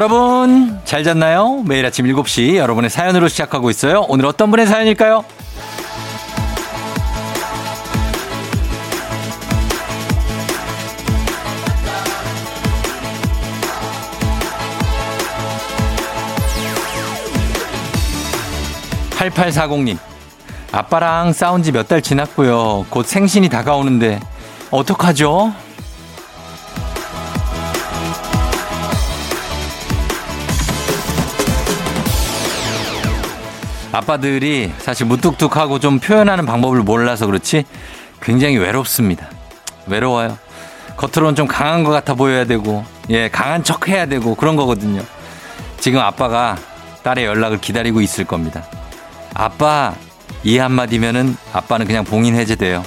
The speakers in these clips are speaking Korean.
여러분 잘 잤나요? 매일 아침 7시 여러분의 사연으로 시작하고 있어요. 오늘 어떤 분의 사연일까요? 8840님 아빠랑 싸운 지 몇 달 지났고요. 곧 생신이 다가오는데 어떡하죠? 아빠들이 사실 무뚝뚝하고 좀 표현하는 방법을 몰라서 그렇지 굉장히 외롭습니다. 외로워요. 겉으로는 좀 강한 것 같아 보여야 되고, 예, 강한 척 해야 되고 그런 거거든요. 지금 아빠가 딸의 연락을 기다리고 있을 겁니다. 아빠, 이 한마디면은 아빠는 그냥 봉인 해제돼요.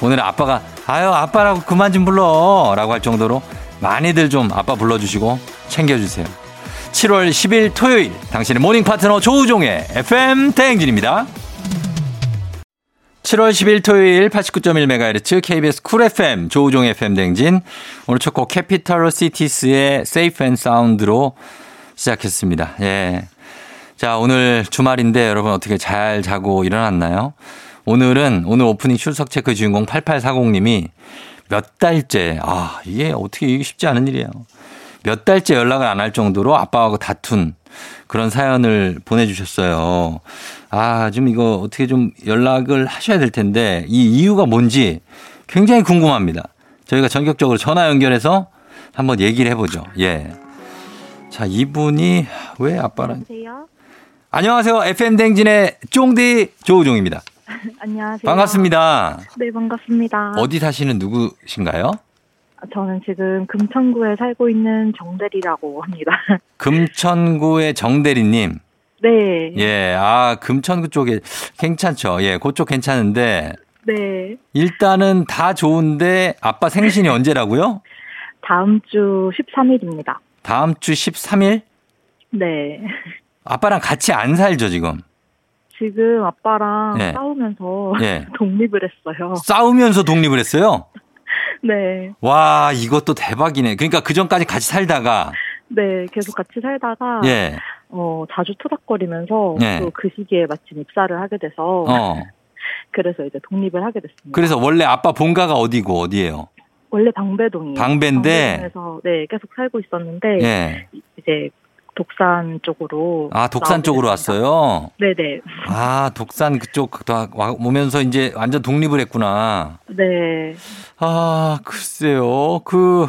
오늘 아빠가, 아유, 아빠라고 그만 좀 불러. 라고 할 정도로 많이들 좀 아빠 불러주시고 챙겨주세요. 7월 10일 토요일 당신의 모닝 파트너 조우종의 FM 대행진입니다. 7월 10일 토요일 89.1MHz KBS 쿨 FM 조우종 FM 대행진 오늘 첫 곡 Capital Cities의 Safe and Sound로 시작했습니다. 예. 자, 오늘 주말인데 여러분 어떻게 잘 자고 일어났나요? 오늘은 오늘 오프닝 출석 체크 주인공 8840님이 몇 달째 아, 이게 어떻게 이게 쉽지 않은 일이에요. 몇 달째 연락을 안 할 정도로 아빠하고 다툰 그런 사연을 보내주셨어요. 아, 좀 이거 어떻게 좀 연락을 하셔야 될 텐데 이 이유가 뭔지 굉장히 궁금합니다. 저희가 전격적으로 전화 연결해서 한번 얘기를 해보죠. 예. 자, 이분이 왜 아빠랑. 안녕하세요. 안녕하세요. FM 댕진의 쫑디 조우종입니다. 안녕하세요. 반갑습니다. 네, 반갑습니다. 어디 사시는 누구신가요? 저는 지금 금천구에 살고 있는 정대리라고 합니다. 금천구의 정대리님. 네. 예, 아, 금천구 쪽에 괜찮죠. 예, 그쪽 괜찮은데. 네. 일단은 다 좋은데 아빠 생신이 언제라고요? 다음 주 13일입니다. 다음 주 13일? 네. 아빠랑 같이 안 살죠, 지금? 지금 아빠랑 네. 싸우면서 예. 독립을 했어요. 싸우면서 독립을 했어요? 네. 와, 이것도 대박이네. 그러니까 그 전까지 같이 살다가, 네, 계속 같이 살다가 예, 어, 자주 투닥거리면서 네. 또그 시기에 마침 입사를 하게 돼서 어. 그래서 이제 독립을 하게 됐습니다. 그래서 원래 아빠 본가가 어디고, 어디예요? 원래 방배동이에요. 방배인데, 방배동에서 네, 계속 살고 있었는데 예. 이제 독산 쪽으로 아, 독산 쪽으로 됐습니다. 왔어요? 네네. 아, 독산 그쪽 다 와- 오면서 이제 완전 독립을 했구나. 네. 아, 글쎄요. 그,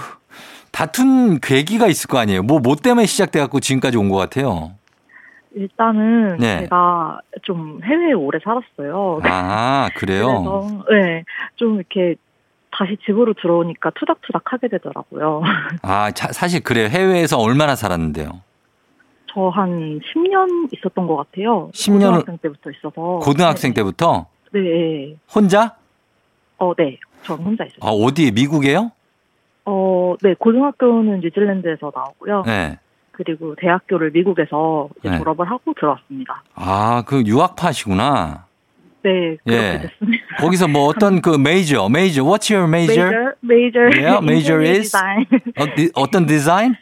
다툰 계기가 있을 거 아니에요. 뭐, 뭐 때문에 시작돼 갖고 지금까지 온 것 같아요. 일단은 네. 제가 좀 해외에 오래 살았어요. 아, 그래요? 그래서 네, 좀 이렇게 다시 집으로 들어오니까 투닥투닥 하게 되더라고요. 아, 자- 사실 그래요. 해외에서 얼마나 살았는데요? 저 한 10년 있었던 것 같아요. 10 년을- 고등학생 때부터 있어서. 고등학생 때부터 네. 네. 혼자? 어, 네. 전 혼자 있어요. 아, 어디에? 미국에요? 어, 네. 고등학교는 뉴질랜드에서 나오고요. 네. 그리고 대학교를 미국에서 이제 네. 졸업을 하고 들어왔습니다. 아, 그 유학파시구나. 네, 그렇게 예. 됐습니다. 거기서 뭐 어떤 그 메이저, 메이저, what's your major? major, major, Yeah, major is? design, 어, 디- 어떤 디자인?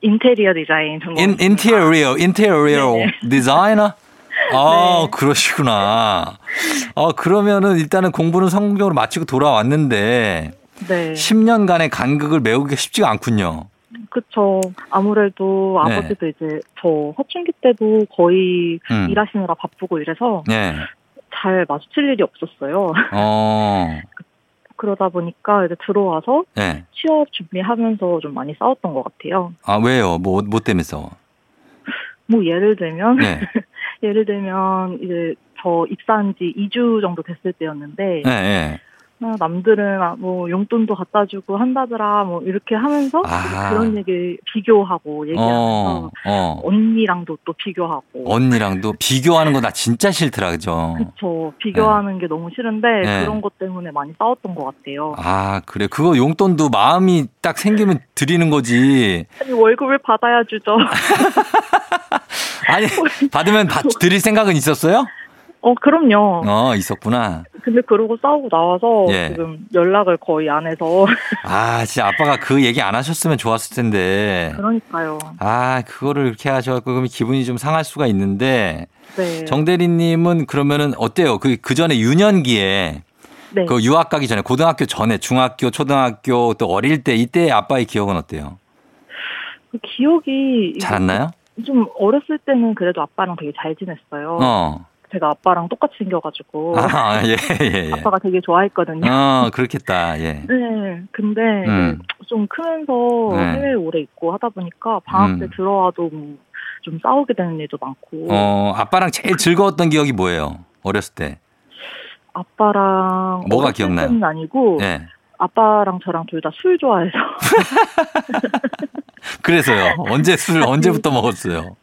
인테리어 디자인 전공. 인, 인테리어, 인테리어 네네. 디자이너? 아, 네. 그러시구나. 어, 그러면은 일단은 공부는 성공적으로 마치고 돌아왔는데 네, 10년간의 간극을 메우기가 쉽지가 않군요. 그쵸. 아무래도 네. 아버지도 이제 저 사춘기 때도 거의 음. 일하시느라 바쁘고 이래서 네. 잘 마주칠 일이 없었어요. 어, 그러다 보니까 이제 들어와서 네. 취업 준비하면서 좀 많이 싸웠던 것 같아요. 아, 왜요? 뭐, 뭐 때문에 싸워? 뭐 예를 들면 네. 예를 들면 이제 저 입사한 지 2주 정도 됐을 때였는데 네, 네. 아, 남들은 아, 뭐 용돈도 갖다 주고 한다더라 뭐 이렇게 하면서 아. 그런 얘기 비교하고 얘기하면서 어, 어. 언니랑도 또 비교하고 언니랑도 비교하는 거 나 진짜 싫더라, 그죠? 그쵸 비교하는 게 너무 싫은데 네. 그런 것 때문에 많이 싸웠던 것 같아요. 아, 그래. 그거 용돈도 마음이 딱 생기면 드리는 거지. 아니 월급을 받아야 주죠. 아니, 받으면 받, 드릴 생각은 있었어요? 어 그럼요. 어, 있었구나. 근데 그러고 싸우고 나와서 예. 지금 연락을 거의 안 해서 아, 진짜 아빠가 그 얘기 안 하셨으면 좋았을 텐데. 그러니까요. 아, 그거를 이렇게 하셔갖고 그러면 기분이 좀 상할 수가 있는데. 네. 정대리님은 그러면은 어때요? 그, 그 전에 유년기에 네. 그 유학 가기 전에 고등학교 전에 중학교, 초등학교 또 어릴 때 이때 아빠의 기억은 어때요? 그 기억이 잘 안 나요? 좀 어렸을 때는 그래도 아빠랑 되게 잘 지냈어요. 어. 제가 아빠랑 똑같이 생겨가지고 아, 예, 예, 예. 아빠가 되게 좋아했거든요. 어, 그렇겠다. 예. 네, 근데 음. 좀 크면서 네. 해외에 오래 있고 하다 보니까 방학 때 음. 들어와도 뭐좀 싸우게 되는 일도 많고 어, 아빠랑 제일 즐거웠던 기억이 뭐예요? 어렸을 때. 아빠랑 뭐가 기억나요? 아니고 예. 아빠랑 저랑 둘 다 술 좋아해서 그래서요. 언제 술, 언제부터 먹었어요?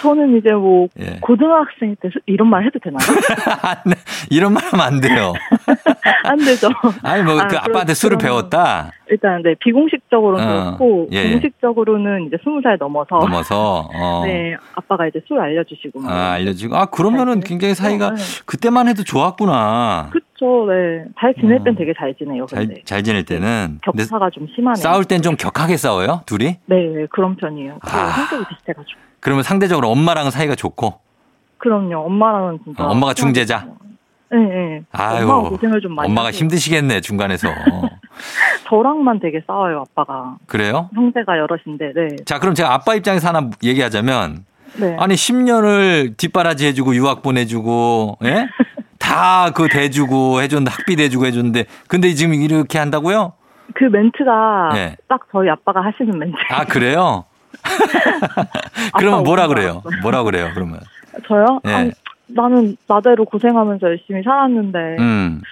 저는 이제 뭐 예. 고등학생 때 수- 이런 말 해도 되나요? 이런 말 하면 안 돼요. 안 되죠. 아니, 뭐, 아, 그 아빠한테 술을 배웠다? 일단 네 비공식적으로는 어, 그렇고 예, 예. 공식적으로는 이제 스무 살 넘어서 넘어서, 어. 네 아빠가 이제 술 알려주시고 아, 알려주고. 아, 그러면은 네. 굉장히 사이가 네. 그때만 해도 좋았구나. 그쵸 네잘 지낼 땐 어. 되게 잘 지내요 잘, 근데 잘 지낼 때는. 근데 격차가 좀 심하네요. 싸울 땐 좀 격하게 싸워요? 둘이? 네, 네, 그런 편이에요. 그리고 아. 성격이 비슷해가지고. 그러면 상대적으로 엄마랑은 사이가 좋고. 그럼요. 엄마랑은 진짜. 어, 엄마가 중재자? 네, 네. 아유. 엄마가 고생을 좀 많이. 엄마가 하고. 힘드시겠네, 중간에서. 저랑만 되게 싸워요, 아빠가. 그래요? 형제가 여럿인데, 네. 자, 그럼 제가 아빠 입장에서 하나 얘기하자면 네. 아니 10년을 뒷바라지 해주고 유학 보내주고 예? 다 그 대주고 해줬는데 학비 대주고 해줬는데 근데 지금 이렇게 한다고요? 그 멘트가 네. 딱 저희 아빠가 하시는 멘트. 아 그래요? 그러면 뭐라 오신 줄 그래요? 뭐라 그래요? 그러면 저요? 네. 아니, 나는 나대로 고생하면서 열심히 살았는데, 음,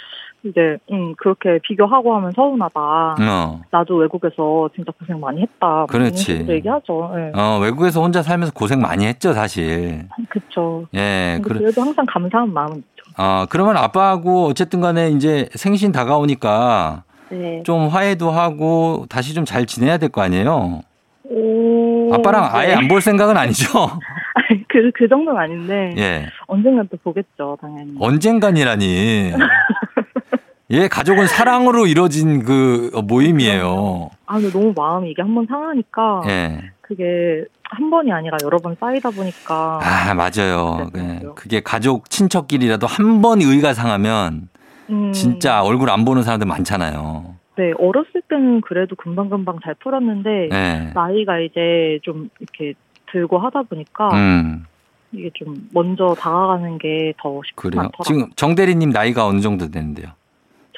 이제, 음, 그렇게 비교하고 하면 서운하다. 어, 나도 외국에서 진짜 고생 많이 했다. 뭐 그렇지. 얘기하죠. 네. 어 외국에서 혼자 살면서 고생 많이 했죠 사실. 그쵸. 예, 그래. 그래도 항상 감사한 마음은 있죠. 어 그러면 아빠하고 어쨌든간에 이제 생신 다가오니까 네. 좀 화해도 하고 다시 좀 잘 지내야 될 거 아니에요? 오. 아빠랑 아예 네. 안볼 생각은 아니죠? 아니, 그, 그 정도는 아닌데. 예. 언젠간 또 보겠죠, 당연히. 언젠간이라니. 예, 가족은 사랑으로 이루어진 그 모임이에요. 아, 근데 너무 마음이 이게 한 번 상하니까. 예. 그게 한 번이 아니라 여러 번 쌓이다 보니까. 아, 맞아요. 예. 그렇더라고요. 그게 가족, 친척끼리라도 한 번 의가 상하면 음, 진짜 얼굴 안 보는 사람들 많잖아요. 네, 어렸을 때는 그래도 금방금방 잘 풀었는데. 예. 나이가 이제 좀 이렇게 들고 하다 보니까. 음, 이게 좀 먼저 다가가는 게 더 쉽지 그래요. 않더라고요. 지금 정대리님 나이가 어느 정도 되는데요?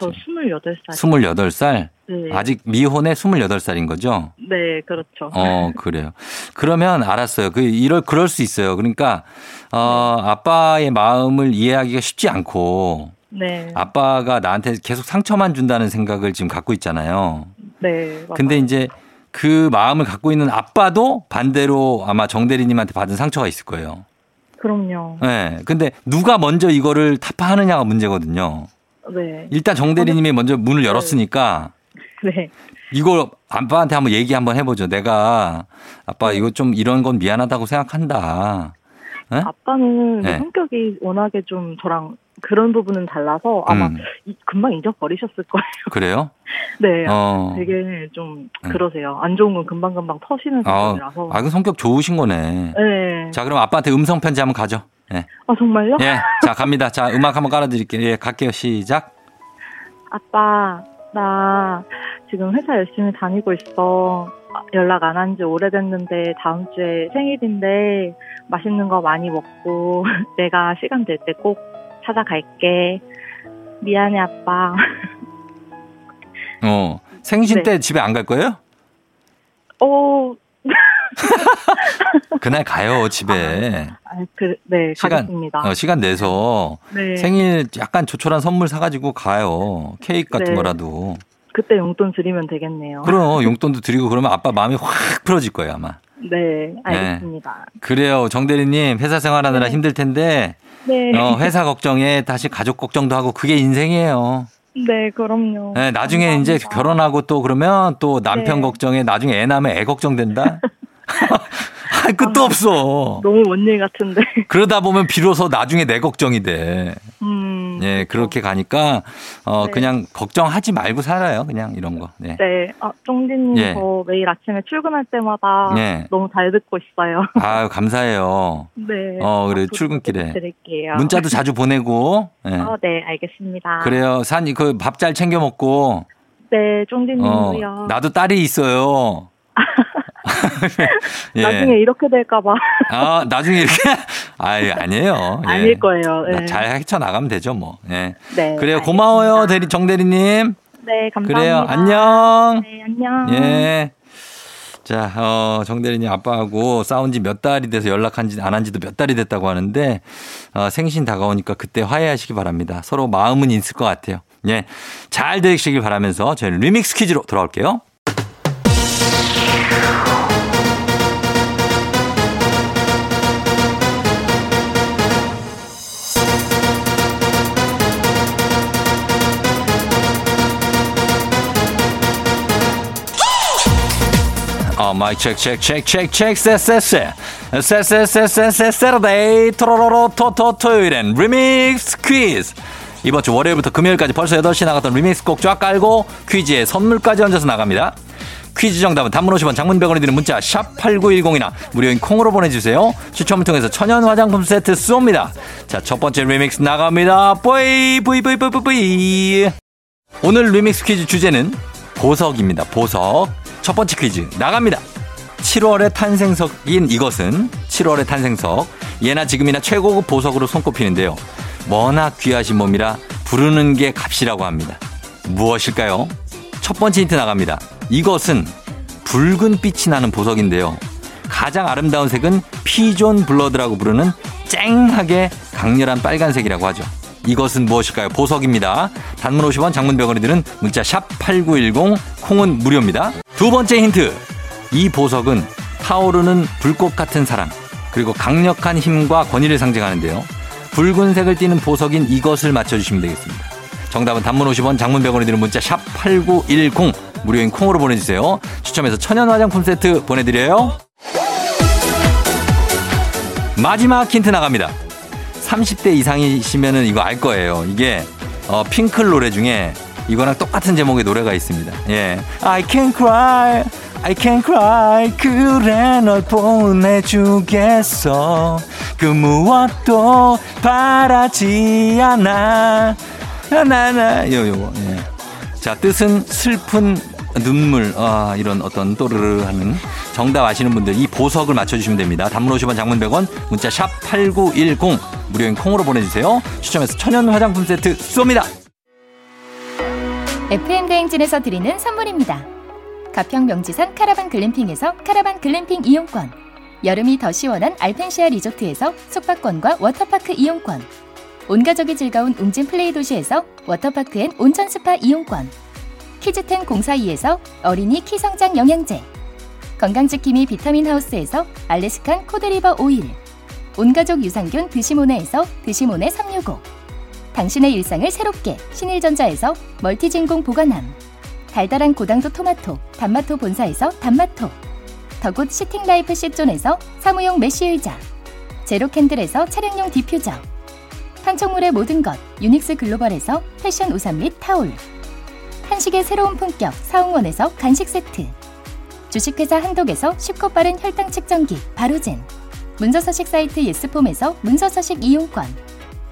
저 28살. 28살? 네. 아직 미혼의 28살인 거죠? 네, 그렇죠. 어, 그래요. 그러면 알았어요. 그, 이럴, 그럴 수 있어요. 그러니까, 어, 아빠의 마음을 이해하기가 쉽지 않고, 네. 아빠가 나한테 계속 상처만 준다는 생각을 지금 갖고 있잖아요. 네. 맞아요. 근데 이제 그 마음을 갖고 있는 아빠도 반대로 아마 정대리님한테 받은 상처가 있을 거예요. 그럼요. 예. 네. 근데 누가 먼저 이거를 타파하느냐가 문제거든요. 네. 일단 정대리님이 먼저 문을 열었으니까 네. 이걸 아빠한테 한번 얘기 한번 해보죠. 내가 아빠 이거 좀 이런 건 미안하다고 생각한다. 예? 아빠는 네. 성격이 워낙에 좀 저랑 그런 부분은 달라서 아마 음, 이- 금방 잊어버리셨을 거예요. 그래요? 네. 어. 되게 좀 음. 그러세요. 안 좋은 건 금방금방 터시는 아, 성격이라서. 아, 그 성격 좋으신 거네. 네. 자, 그럼 아빠한테 음성 편지 한번 가죠. 예. 아, 정말요? 예. 자, 갑니다. 자, 음악 한번 깔아드릴게요. 예, 갈게요. 시작. 아빠, 나 지금 회사 열심히 다니고 있어. 아, 연락 안 한 지 오래됐는데 다음 주에 생일인데 맛있는 거 많이 먹고 내가 시간 될 때 꼭 찾아갈게. 미안해, 아빠. 어. 생신 네. 때 집에 안 갈 거예요? 어, 그날 가요, 집에. 아, 그, 네, 시간, 가겠습니다. 어, 시간 내서 네. 생일 약간 조촐한 선물 사가지고 가요. 케이크 같은 네. 거라도. 그때 용돈 드리면 되겠네요. 그럼 용돈도 드리고 그러면 아빠 마음이 확 풀어질 거예요, 아마. 네, 알겠습니다. 그래요. 정대리님, 회사 생활하느라 네. 힘들 텐데, 네. 어, 회사 걱정에 다시 가족 걱정도 하고 그게 인생이에요. 네, 그럼요. 네, 나중에 감사합니다. 이제 결혼하고 또 그러면 또 남편 네. 걱정에 나중에 애 낳으면 애 걱정된다? 아, 끝도 없어. 너무 먼 일 같은데. 그러다 보면 비로소 나중에 내 걱정이 돼. 음. 예, 그렇게 가니까, 어, 네. 그냥 걱정하지 말고 살아요. 그냥 이런 거. 네. 네. 아, 쫑디님 예. 저 매일 아침에 출근할 때마다 네. 너무 잘 듣고 있어요. 아유, 감사해요. 네. 어, 그래, 앞으로 출근길에. 드릴게요. 문자도 자주 보내고, 예. 어, 네, 알겠습니다. 그래요. 산, 그밥 잘 챙겨 먹고, 네, 어, 쫑디님도요. 나도 딸이 있어요. 예. 나중에 이렇게 될까봐 아, 나중에 이렇게? 아이, 아니에요. 예. 아닐 거예요. 네. 잘 헤쳐나가면 되죠, 뭐. 예. 네. 그래요. 알겠습니다. 고마워요, 대리, 정대리님. 네, 감사합니다. 그래요. 안녕. 네, 안녕. 예. 자, 어, 정대리님 아빠하고 싸운 지 몇 달이 돼서 연락한 지, 안 한 지도 몇 달이 됐다고 하는데, 어, 생신 다가오니까 그때 화해하시기 바랍니다. 서로 마음은 있을 것 같아요. 예. 잘 되시길 바라면서 저희는 리믹스 퀴즈로 돌아올게요. 어, mic check check check check check 세세세. 세세세세세 Saturday 토로로로 토토 토요일엔 리믹스 퀴즈. 이번 주 월요일부터 금요일까지 벌써 8시 나갔던 리믹스 곡 쫙 깔고 퀴즈에 선물까지 얹어서 나갑니다. 퀴즈 정답은 단문 50원 장문 100원이 드는 문자 샵 8910이나 무료인 콩으로 보내주세요. 추첨을 통해서 천연 화장품 세트 쏩니다. 자 첫 번째 리믹스 나갑니다. 뿌이 뿌이 뿌이 뿌이 뿌이. 오늘 리믹스 퀴즈 주제는 보석입니다. 보석. 첫 번째 퀴즈 나갑니다. 7월의 탄생석인 이것은 7월의 탄생석. 예나 지금이나 최고급 보석으로 손꼽히는데요. 워낙 귀하신 몸이라 부르는 게 값이라고 합니다. 무엇일까요? 첫 번째 힌트 나갑니다. 이것은 붉은 빛이 나는 보석인데요. 가장 아름다운 색은 pigeon blood라고 부르는 쨍하게 강렬한 빨간색이라고 하죠. 이것은 무엇일까요? 보석입니다. 단문 50원, 장문 100원이 드는 문자 샵 8910, 콩은 무료입니다. 두 번째 힌트. 이 보석은 타오르는 불꽃 같은 사랑, 그리고 강력한 힘과 권위를 상징하는데요. 붉은색을 띠는 보석인 이것을 맞춰주시면 되겠습니다. 정답은 단문 50원, 장문 100원이 드는 문자 샵 8910, 무료인 콩으로 보내주세요. 추첨해서 천연 화장품 세트 보내드려요. 마지막 힌트 나갑니다. 30대 이상이시면은 이거 알 거예요. 이게 어, 핑클 노래 중에 이거랑 똑같은 제목의 노래가 있습니다. 예. I can cry, I can cry. 그래 널 보내주겠어. 그 무엇도 바라지 않아. 나나 요 요거. 예. 자 뜻은 슬픈 눈물 아 이런 어떤 또르르 하는 정답 아시는 분들 이 보석을 맞춰주시면 됩니다. 단문 50원 장문 100원 문자 샵 8910 무료인 콩으로 보내주세요. 추첨해서 천연 화장품 세트 쏩니다. FM 대행진에서 드리는 선물입니다. 가평 명지산 카라반 글램핑에서 카라반 글램핑 이용권. 여름이 더 시원한 알펜시아 리조트에서 숙박권과 워터파크 이용권. 온 가족이 즐거운 웅진 플레이 도시에서 워터파크 and 온천 스파 이용권. 키즈텐 공사이에서 어린이 키 성장 영양제. 건강지킴이 비타민 하우스에서 알래스칸 코드리버 오일. 온가족 유산균 드시모네에서 드시모네 365. 당신의 일상을 새롭게 신일전자에서 멀티진공 보관함 달달한 고당도 토마토 단마토 본사에서 단마토 더굿 시팅라이프 시존에서 사무용 메쉬 의자 제로캔들에서 차량용 디퓨저 판촉물의 모든 것 유닉스 글로벌에서 패션 우산 및 타올 한식의 새로운 품격 사홍원에서 간식 세트 주식회사 한독에서 쉽고 빠른 혈당 측정기 바로젠 문서서식 사이트 예스폼에서 문서서식 이용권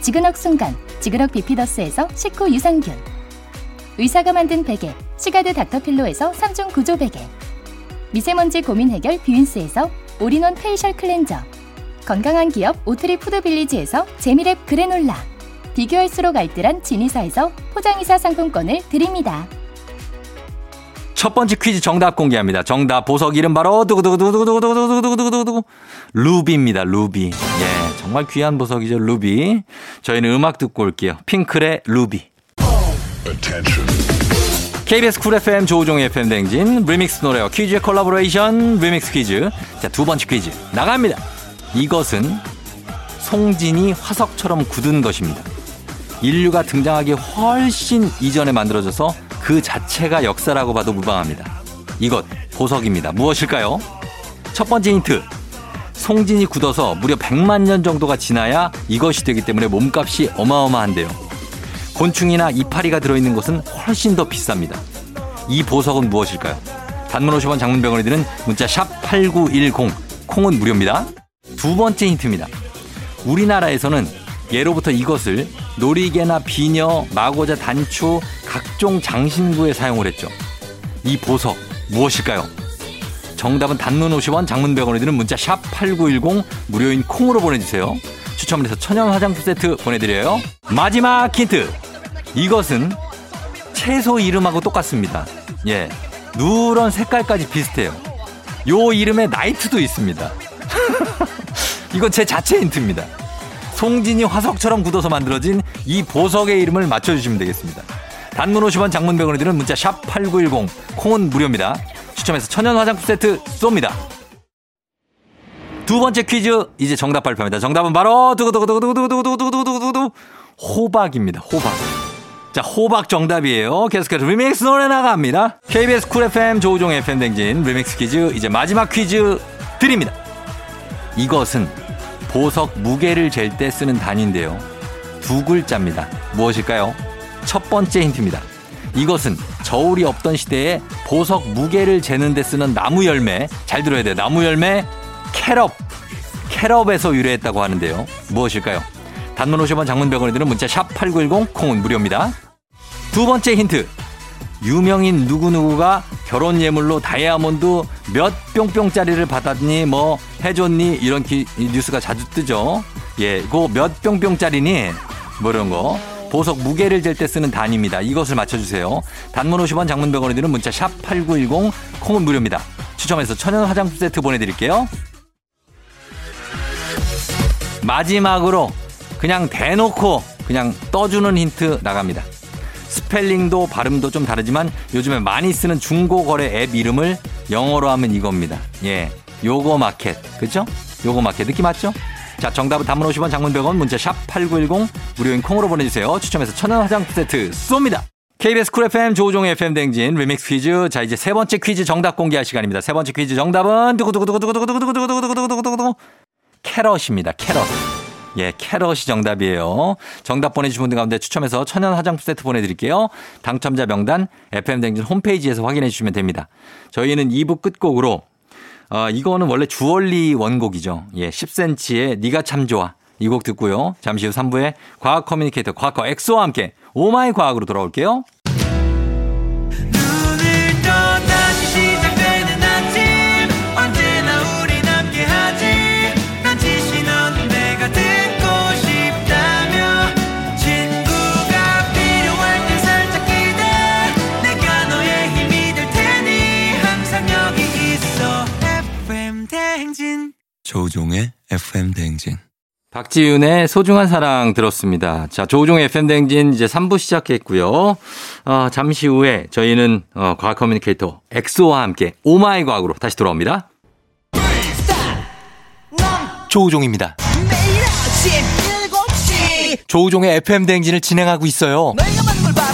지그넉 순간 지그넉 비피더스에서 식후 유산균 의사가 만든 베개 시가드 닥터필로에서 3중 구조 베개 미세먼지 고민 해결 뷰인스에서 all-in-one facial cleanser 건강한 기업 오트리 푸드빌리지에서 재미랩 그래놀라 비교할수록 알뜰한 진이사에서 포장이사 상품권을 드립니다. 첫 번째 퀴즈 정답 공개합니다. 정답 보석 이름 바로 두구두구두구두구두구두구두구두구두구 루비입니다. 루비. 예, 정말 귀한 보석이죠. 루비. 저희는 음악 듣고 올게요. 핑클의 루비. KBS 쿨 FM 조우종의 FM 댕진 리믹스 노래와 퀴즈의 콜라보레이션 리믹스 퀴즈. 자, 두 번째 퀴즈 나갑니다. 이것은 송진이 화석처럼 굳은 것입니다. 인류가 등장하기 훨씬 이전에 만들어져서 그 자체가 역사라고 봐도 무방합니다. 이것 보석입니다. 무엇일까요? 첫 번째 힌트. 송진이 굳어서 무려 100만 년 정도가 지나야 이것이 되기 때문에 몸값이 어마어마한데요. 곤충이나 이파리가 들어있는 것은 훨씬 더 비쌉니다. 이 보석은 무엇일까요? 단문 50원 장문병원에 드는 문자 샵8910 콩은 무료입니다. 두 번째 힌트입니다. 우리나라에서는 예로부터 이것을 놀이개나 비녀, 마고자, 단추, 각종 장신구에 사용을 했죠. 이 보석 무엇일까요? 정답은 단문 50원, 장문 100원에 드는 문자 샵 8910 무료인 콩으로 보내주세요. 추첨을 해서 천연 화장품 세트 보내드려요. 마지막 힌트. 이것은 채소 이름하고 똑같습니다. 예. 누런 색깔까지 비슷해요. 요 이름에 나이트도 있습니다. 이건 제 자체 힌트입니다. 송진이 화석처럼 굳어서 만들어진 이 보석의 이름을 맞춰주시면 되겠습니다. 단문 50원 장문 100원에 드는 문자 샵 8910 콩은 무료입니다. 추첨해서 천연 화장품 세트 쏩니다. 두 번째 퀴즈 이제 정답 발표합니다. 정답은 바로 두구두구두구두구두구두구두구두구두구 호박입니다. 호박. 자, 호박 정답이에요. 계속해서 리믹스 노래 나갑니다. KBS 쿨 FM 조우종 FM 댕진 리믹스 퀴즈 이제 마지막 퀴즈 드립니다. 이것은 보석 무게를 잴 때 쓰는 단위인데요. 두 글자입니다. 무엇일까요? 첫 번째 힌트입니다. 이것은 저울이 없던 시대에 보석 무게를 재는 데 쓰는 나무 열매. 잘 들어야 돼요. 나무 열매 캐럽. 캐럽에서 유래했다고 하는데요. 무엇일까요? 단문 50원 장문병원에 드는 문자 샵 8910 콩은 무료입니다. 두 번째 힌트. 유명인 누구누구가 결혼 예물로 다이아몬드 몇 뿅뿅짜리를 받았니 뭐 해줬니 이런 기, 뉴스가 자주 뜨죠. 예, 그 몇 뿅뿅짜리니 뭐 이런 거. 보석 무게를 잴 때 쓰는 단위입니다. 이것을 맞춰주세요. 단문 50원 장문 100원이 드는 문자 샵 8910 콩은 무료입니다. 추첨해서 천연 화장품 세트 보내드릴게요. 마지막으로 그냥 대놓고 그냥 떠주는 힌트 나갑니다. 스펠링도 발음도 좀 다르지만 요즘에 많이 쓰는 중고거래 앱 이름을 영어로 하면 이겁니다. 예. 요거 마켓. 그죠? 요거 마켓. 느낌 맞죠? 자, 정답은 단문 50원 장문 100원 문자 샵 8910 무료인 콩으로 보내주세요. 추첨해서 천연 화장품 세트 쏩니다. KBS 쿨 FM 조우종의 FM 댕진 리믹스 퀴즈. 자, 이제 세 번째 퀴즈 정답 공개할 시간입니다. 세 번째 퀴즈 정답은 두구두구두구두구두구두구두구두구두구두구두구 캐럿입니다. 캐럿. 예, 캐럿이 정답이에요. 정답 보내주신 분들 가운데 추첨해서 천연 화장품 세트 보내드릴게요. 당첨자 명단 FM댕진 홈페이지에서 확인해 주시면 됩니다. 저희는 2부 끝곡으로 어, 이거는 원래 주얼리 원곡이죠. 예, 10cm의 니가 참 좋아. 이 곡 듣고요. 잠시 후 3부에 과학 communicator 과학과 엑소와 함께 oh my 과학으로 돌아올게요. 조우종의 FM 대행진. 박지윤의 소중한 사랑 들었습니다. 자, 조우종 FM 댕진 이제 3부 시작했고요. 어, 잠시 후에 저희는 어, 과학 communicator 엑소와 함께 oh my 과학으로 다시 돌아옵니다. 조우종입니다. 매일 아침 7시 조우종의 FM 대행진을 진행하고 있어요.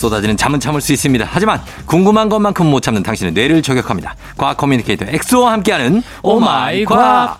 쏟아지는 잠은 참을 수 있습니다. 하지만 궁금한 것만큼 못 참는 당신의 뇌를 저격합니다. 과학 communicator 엑소와 함께하는 oh my 과학.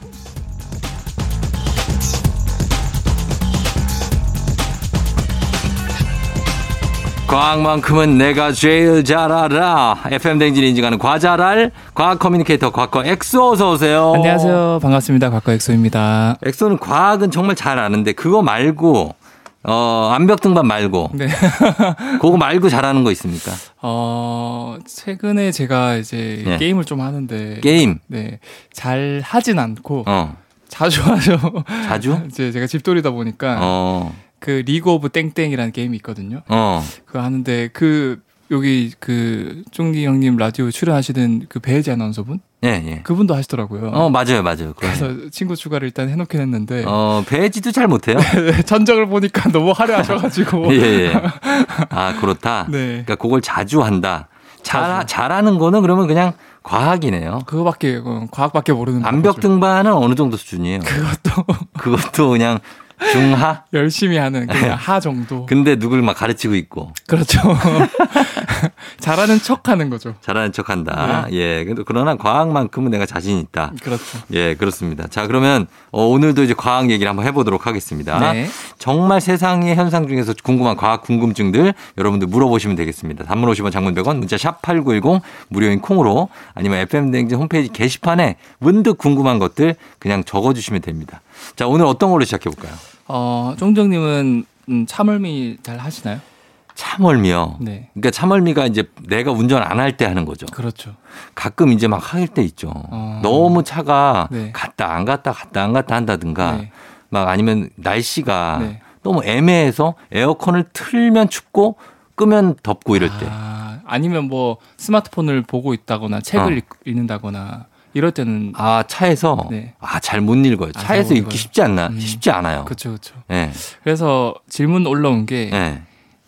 과학만큼은 내가 제일 잘 알아. FM 댕진 인증하는 과자랄 과학 communicator 과거 엑소 어서 오세요. 안녕하세요. 반갑습니다. 곽거 엑소입니다. 엑소는 과학은 정말 잘 아는데 그거 말고 어 암벽 등반 말고 네. 그거 말고 잘하는 거 있습니까? 어, 최근에 제가 이제 네. 게임을 좀 하는데 게임. 네. 잘 하진 않고 어 자주 하죠. 자주? 이제 제가 집돌이다 보니까 어 그 League of 땡땡이라는 게임이 있거든요. 어. 그거 하는데 그 여기 그 쫑디 형님 라디오 출연하시던 그 배혜지 아나운서분 예, 예. 그분도 하시더라고요. 어, 맞아요, 맞아요. 그래서. 친구 추가를 일단 해놓긴 했는데 어, 배지도 잘 못해요? 전적을 보니까 너무 화려하셔가지고 예, 예. 아, 그렇다? 네. 그러니까 그걸 자주 한다. 잘, 자주. 잘하는 거는 그러면 그냥 과학이네요. 그거밖에 어, 과학밖에 모르는 암벽 거죠. 등반은 어느 정도 수준이에요? 그것도 그것도 그냥 중하? 열심히 하는 그냥 하 정도. 근데 누굴 막 가르치고 있고 그렇죠. 잘하는 척 하는 거죠. 잘하는 척 한다. 예. 근데 그러나 과학만큼은 내가 자신 있다. 그렇죠. 예, 그렇습니다. 자, 그러면 어, 오늘도 이제 과학 얘기를 한번 해보도록 하겠습니다. 네. 정말 세상의 현상 중에서 궁금한 과학 궁금증들 여러분들 물어보시면 되겠습니다. 단문 50원 장문 100원 문자 샵 8910 무료인 콩으로 아니면 FM대행진 홈페이지 게시판에 문득 궁금한 것들 그냥 적어주시면 됩니다. 자, 오늘 어떤 걸로 시작해볼까요? 어, 쫑정님은 음, 참을미 잘 하시나요? 참얼미요. 네. 그러니까 참얼미가 이제 내가 운전 안 할 때 하는 거죠. 그렇죠. 가끔 이제 막 할 때 있죠. 어. 너무 차가 네. 갔다 안 갔다 갔다 안 갔다 한다든가 네. 막 아니면 날씨가 네. 너무 애매해서 에어컨을 틀면 춥고 끄면 덥고 이럴 때. 아, 아니면 뭐 스마트폰을 보고 있다거나 책을 어. 읽, 읽는다거나 이럴 때는 아, 차에서 네. 아, 잘 못 읽어요. 아, 차에서 잘못 읽기 읽어요. 쉽지 않나? 음. 쉽지 않아요. 그렇죠, 그렇죠. 예. 그래서 질문 올라온 게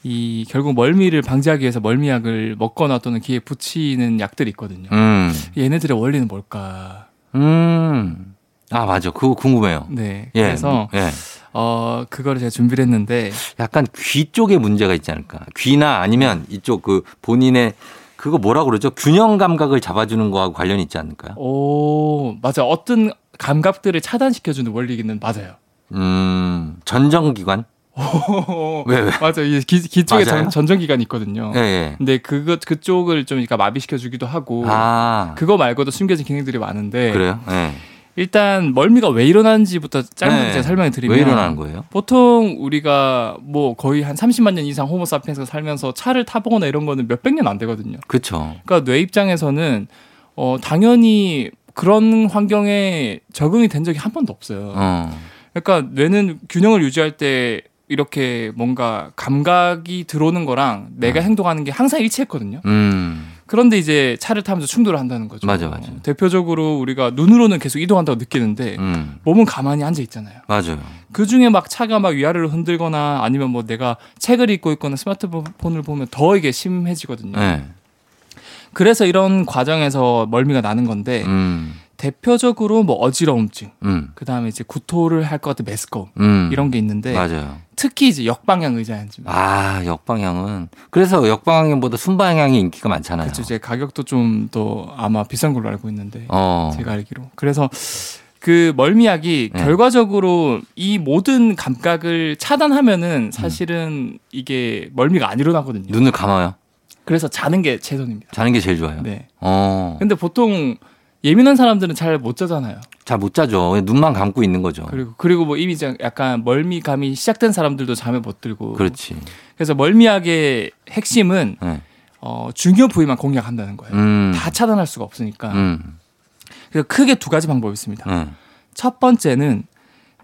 이 예. 결국 멀미를 방지하기 위해서 멀미약을 먹거나 또는 귀에 붙이는 약들이 있거든요. 음. 얘네들의 원리는 뭘까? 음. 아, 맞아. 그거 궁금해요. 네. 예. 그래서 예. 어 그거를 제가 준비를 했는데 약간 귀 쪽에 문제가 있지 않을까? 귀나 아니면 이쪽 그 본인의 그거 뭐라 그러죠? 균형 감각을 잡아주는 거하고 관련이 있지 않을까요? 오 맞아 어떤 감각들을 차단시켜주는 원리기는 맞아요. 음, 전정기관? 왜, 왜? 맞아 이 귀, 귀 쪽에 맞아요? 전, 전정기관이 있거든요. 예, 예. 근데 그거 그쪽을 좀 그러니까 마비시켜 주기도 하고 아, 그거 말고도 숨겨진 기능들이 많은데 그래요? 예. 일단 멀미가 왜 일어나는지부터 짧게 네. 설명을 드리면 왜 일어나는 거예요? 보통 우리가 뭐 거의 한 30만 년 이상 호모사피엔스가 살면서 차를 타보거나 이런 거는 몇백 년 안 되거든요. 그쵸. 그러니까 뇌 입장에서는 어 당연히 그런 환경에 적응이 된 적이 한 번도 없어요. 어. 그러니까 뇌는 균형을 유지할 때 이렇게 뭔가 감각이 들어오는 거랑 내가 어. 행동하는 게 항상 일치했거든요. 음, 그런데 이제 차를 타면서 충돌을 한다는 거죠. 맞아, 맞아. 대표적으로 우리가 눈으로는 계속 이동한다고 느끼는데 음, 몸은 가만히 앉아 있잖아요. 맞아요. 그 중에 막 차가 막 위아래로 흔들거나 아니면 뭐 내가 책을 읽고 있거나 스마트폰을 보면 더 이게 심해지거든요. 예. 그래서 이런 과정에서 멀미가 나는 건데 음, 대표적으로 뭐 어지러움증, 음, 그 다음에 이제 구토를 할 것 같은 메스꺼움 음. 이런 게 있는데 맞아요. 특히 이제 역방향 의자에 앉으면 아, 역방향은. 그래서 역방향보다 순방향이 인기가 많잖아요. 그렇죠. 이제 가격도 좀 더 아마 비싼 걸로 알고 있는데 어. 제가 알기로 그래서 그 멀미약이 네. 결과적으로 이 모든 감각을 차단하면은 사실은 이게 멀미가 안 일어나거든요. 눈을 감아요. 그래서 자는 게 최선입니다. 자는 게 제일 좋아요. 네. 어. 근데 보통 예민한 사람들은 잘 못 자잖아요. 잘 못 자죠. 눈만 감고 있는 거죠. 그리고 그리고 뭐 이미 약간 멀미감이 시작된 사람들도 잠에 못 들고. 그렇지. 그래서 멀미약의 핵심은 네. 어, 중요 부위만 공략한다는 거예요. 음. 다 차단할 수가 없으니까. 음. 그래서 크게 두 가지 방법이 있습니다. 음. 첫 번째는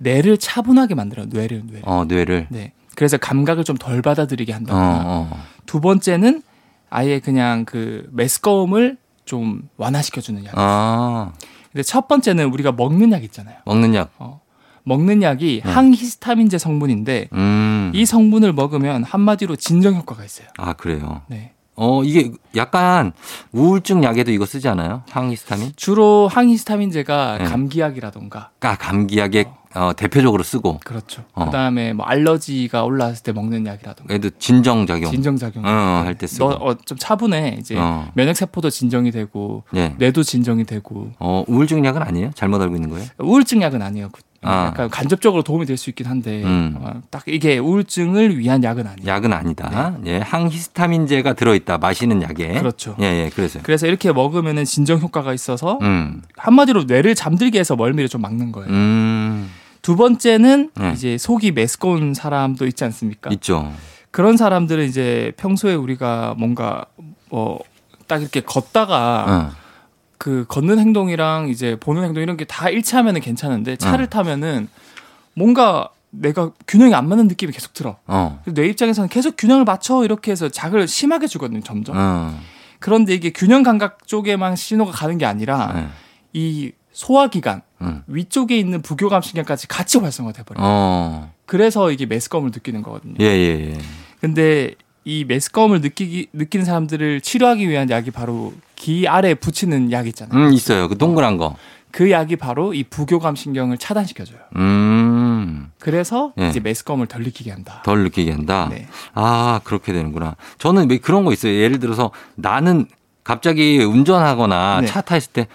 뇌를 차분하게 만들어요. 뇌를 뇌를. 어, 뇌를. 네. 그래서 감각을 좀 덜 받아들이게 어, 한다거나. 어. 두 번째는 아예 그냥 그 메스꺼움을 좀 완화시켜주는 약. 아, 근데 첫 번째는 우리가 먹는 약 있잖아요. 먹는 약. 어. 먹는 약이 네. 항히스타민제 성분인데 음. 이 성분을 먹으면 한마디로 진정 효과가 있어요. 아, 그래요. 네. 어, 이게 약간 우울증 약에도 이거 쓰지 않아요? 항히스타민? 주로 항히스타민제가 네. 감기약이라던가 아, 감기약에 어, 대표적으로 쓰고 그렇죠. 어. 그다음에 뭐 알러지가 올라왔을 때 먹는 약이라든가 얘도 진정 작용. 진정 작용. 어, 할때 쓰고. 너, 어, 좀 차분해. 이제 어. 면역 세포도 진정이 되고 예. 뇌도 진정이 되고 어, 우울증 약은 아니에요? 잘못 알고 있는 거예요? 우울증 약은 아니에요. 그- 아. 약간 간접적으로 도움이 될 수 있긴 한데 음. 어, 딱 이게 우울증을 위한 약은 아니에요. 약은 아니다. 예, 항히스타민제가 들어있다. 마시는 약에. 네. 그렇죠. 예, 예, 그래서. 그래서 이렇게 먹으면은 진정 효과가 있어서 음, 한마디로 뇌를 잠들게 해서 멀미를 좀 막는 거예요. 음, 두 번째는 네. 이제 속이 메스꺼운 사람도 있지 않습니까? 있죠. 그런 사람들은 이제 평소에 우리가 뭔가 뭐 딱 이렇게 걷다가 어, 그 걷는 행동이랑 이제 보는 행동 이런 게 다 일치하면은 괜찮은데 차를 어. 타면은 뭔가 내가 균형이 안 맞는 느낌이 계속 들어. 어, 내 입장에서는 계속 균형을 맞춰 이렇게 해서 작을 심하게 주거든요, 점점. 어, 그런데 이게 균형 감각 쪽에만 신호가 가는 게 아니라 예, 이 소화기관 음, 위쪽에 있는 부교감 신경까지 같이 활성화돼 버려요. 어, 그래서 이게 메스꺼움을 느끼는 거거든요. 예, 예, 예. 근데 이 메스꺼움을 느끼기 느끼는 사람들을 치료하기 위한 약이 바로 귀 아래에 붙이는 약 있잖아요. 음, 있어요. 그 동그란 거. 그 약이 바로 이 부교감 신경을 차단시켜줘요. 음, 그래서 예. 이제 메스꺼움을 덜 느끼게 한다. 덜 느끼게 한다. 네. 아, 그렇게 되는구나. 저는 왜 그런 거 있어요. 예를 들어서 나는 갑자기 운전하거나 네. 차 탔을 때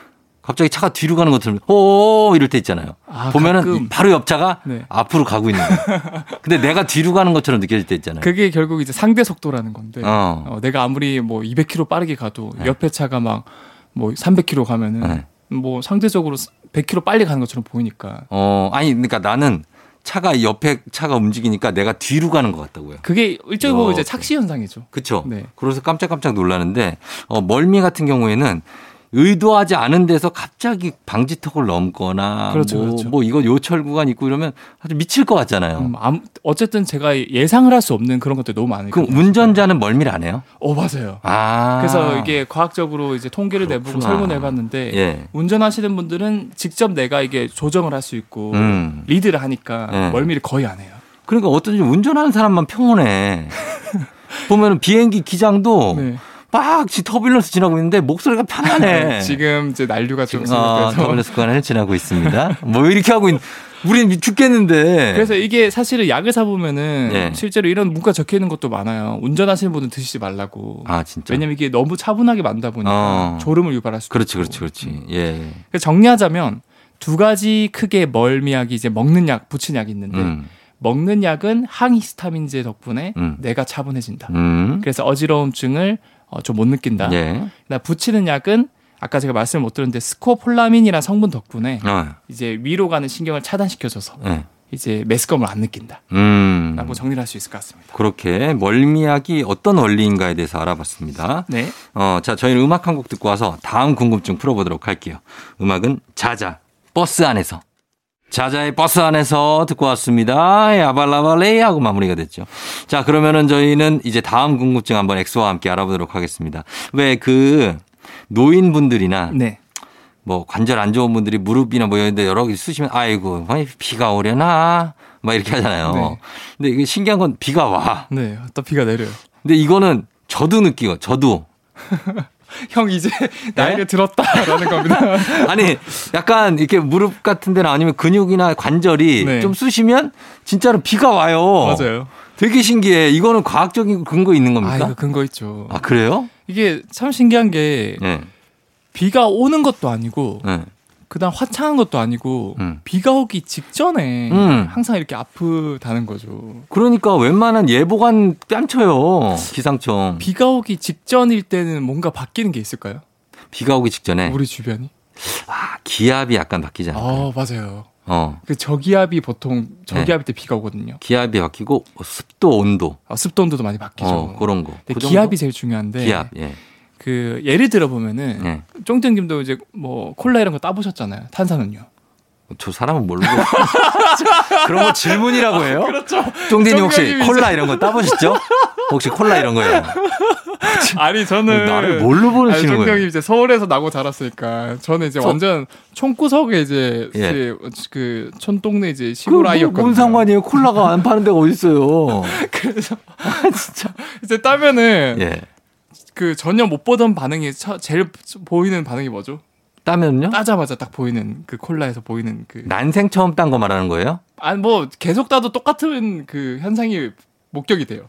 갑자기 차가 뒤로 가는 것처럼 오 이럴 때 있잖아요. 아, 보면은 가끔. 바로 옆 차가 네. 앞으로 가고 있는 거예요. 근데 내가 뒤로 가는 것처럼 느껴질 때 있잖아요. 그게 결국 이제 상대 속도라는 건데 어. 어, 내가 아무리 뭐 200km 빠르게 가도 네. 옆에 차가 막 뭐 300km 가면은 네. 뭐 상대적으로 100km 빨리 가는 것처럼 보이니까 어, 아니 그러니까 나는 차가 옆에 차가 움직이니까 내가 뒤로 가는 것 같다고요. 그게 일종의 보면 이제 이렇게. 착시 현상이죠. 그렇죠. 네. 그래서 깜짝깜짝 놀라는데 어, 멀미 같은 경우에는 의도하지 않은 데서 갑자기 방지턱을 넘거나 그렇죠, 뭐, 그렇죠. 뭐 이거 요철 구간 있고 이러면 아주 미칠 것 같잖아요. 음, 아무- 어쨌든 제가 예상을 할 수 없는 그런 것들이 너무 많아요. 그럼 운전자는 멀미를 안 해요? 어 맞아요. 아. 그래서 이게 과학적으로 이제 통계를 내보고 그렇구나. 설문해 봤는데 예. 운전하시는 분들은 직접 내가 이게 조정을 할 수 있고 음. 리드를 하니까 네. 멀미를 거의 안 해요. 그러니까 어쩐지 운전하는 사람만 평온해. 보면은 비행기 기장도 네. 막 지- 터뷸런스 지나고 있는데 목소리가 편안해. 지금 이제 난류가 좀 어, 시작돼서 터뷸런스 구간을 지나고 있습니다. 뭐 이렇게 하고 있, 우린 죽겠는데. 그래서 이게 사실은 약을 사 보면은 네. 실제로 이런 문구가 적혀 있는 것도 많아요. 운전하시는 분은 드시지 말라고. 아 진짜. 왜냐면 이게 너무 차분하게 만다 보니까 어. 졸음을 유발할 수도 그렇지. 그렇지, 그렇지. 예. 그래서 정리하자면 두 가지 크게 멀미약이 이제 먹는 약, 붙인 약이 있는데 음, 먹는 약은 항히스타민제 덕분에 음. 뇌가 차분해진다. 음. 그래서 어지러움증을 어, 좀 못 느낀다. 예. 그다음 붙이는 약은 아까 제가 말씀을 못 드렸는데 스코폴라민이라는 성분 덕분에 어, 이제 위로 가는 신경을 차단시켜줘서 예. 이제 메스꺼움을 안 느낀다. 음. 라고 정리를 할 수 있을 것 같습니다. 그렇게 멀미약이 어떤 원리인가에 대해서 알아봤습니다. 네. 어, 자, 저희는 음악 한 곡 듣고 와서 다음 궁금증 풀어보도록 할게요. 음악은 자자, 버스 안에서. 자자의 버스 안에서 듣고 왔습니다. 야발라발레이 하고 마무리가 됐죠. 자, 그러면은 저희는 이제 다음 궁금증 한번 엑소와 함께 알아보도록 하겠습니다. 왜 그 노인분들이나 네. 뭐 관절 안 좋은 분들이 무릎이나 뭐 이런 데 여러 개 쓰시면 아이고, 아이, 비가 오려나? 막 이렇게 하잖아요. 네. 근데 이게 신기한 건 비가 와. 네. 또 비가 내려요. 근데 이거는 저도 느끼고, 저도. 형 이제 네? 나이를 들었다라는 겁니다. 아니, 약간 이렇게 무릎 같은 데나 아니면 근육이나 관절이 네. 좀 쑤시면 진짜로 비가 와요. 맞아요. 되게 신기해. 이거는 과학적인 근거 있는 아, 겁니까? 이거 근거 있죠. 아, 그래요? 이게 참 신기한 게 네. 비가 오는 것도 아니고 네. 그다음 화창한 것도 아니고 음. 비가 오기 직전에 음. 항상 이렇게 아프다는 거죠. 그러니까 웬만한 예보관 뺨쳐요. 기상청. 비, 비가 오기 직전일 때는 뭔가 바뀌는 게 있을까요? 가 오기 직전에 우리 주변이? 아, 기압이 약간 바뀌잖아요. 아 맞아요. 어. 그 저기압이 보통 저기압일 네. 때 비가 오거든요. 기압이 바뀌고 습도, 온도. 아, 습도 온도도 많이 바뀌죠. 어, 그런 거. 그? 기압이 제일 중요한데 기압. 예. 그 예를 들어 보면은 예. 쫑땡님도 이제 뭐 콜라 이런 거 따보셨잖아요. 탄산음료. 저 사람은 모르고 그런 거 질문이라고 해요? 그렇죠. 쫑디님 혹시. 콜라 이런 거 따보셨죠? 혹시 콜라 이런 거요? 아니 저는 나를 뭘로 보시는 쫑 거예요? 형이 이제 서울에서 나고 자랐으니까 저는 이제 서- 완전 촌구석에 이제 예. 이제 그 촌동네 이제 시골 그 아이였거든요. 뭔 상관이에요? 콜라가 안 파는 데가 어디 있어요? 그래서 이제 따면은 예. 그 전혀 못 보던 반응이 처- 제일 보이는 반응이 뭐죠? 따면요? 따자마자 딱 보이는 그 콜라에서 보이는 그 난생 처음 딴 거 말하는 거예요? 아니 뭐 계속 따도 똑같은 그 현상이 목격이 돼요.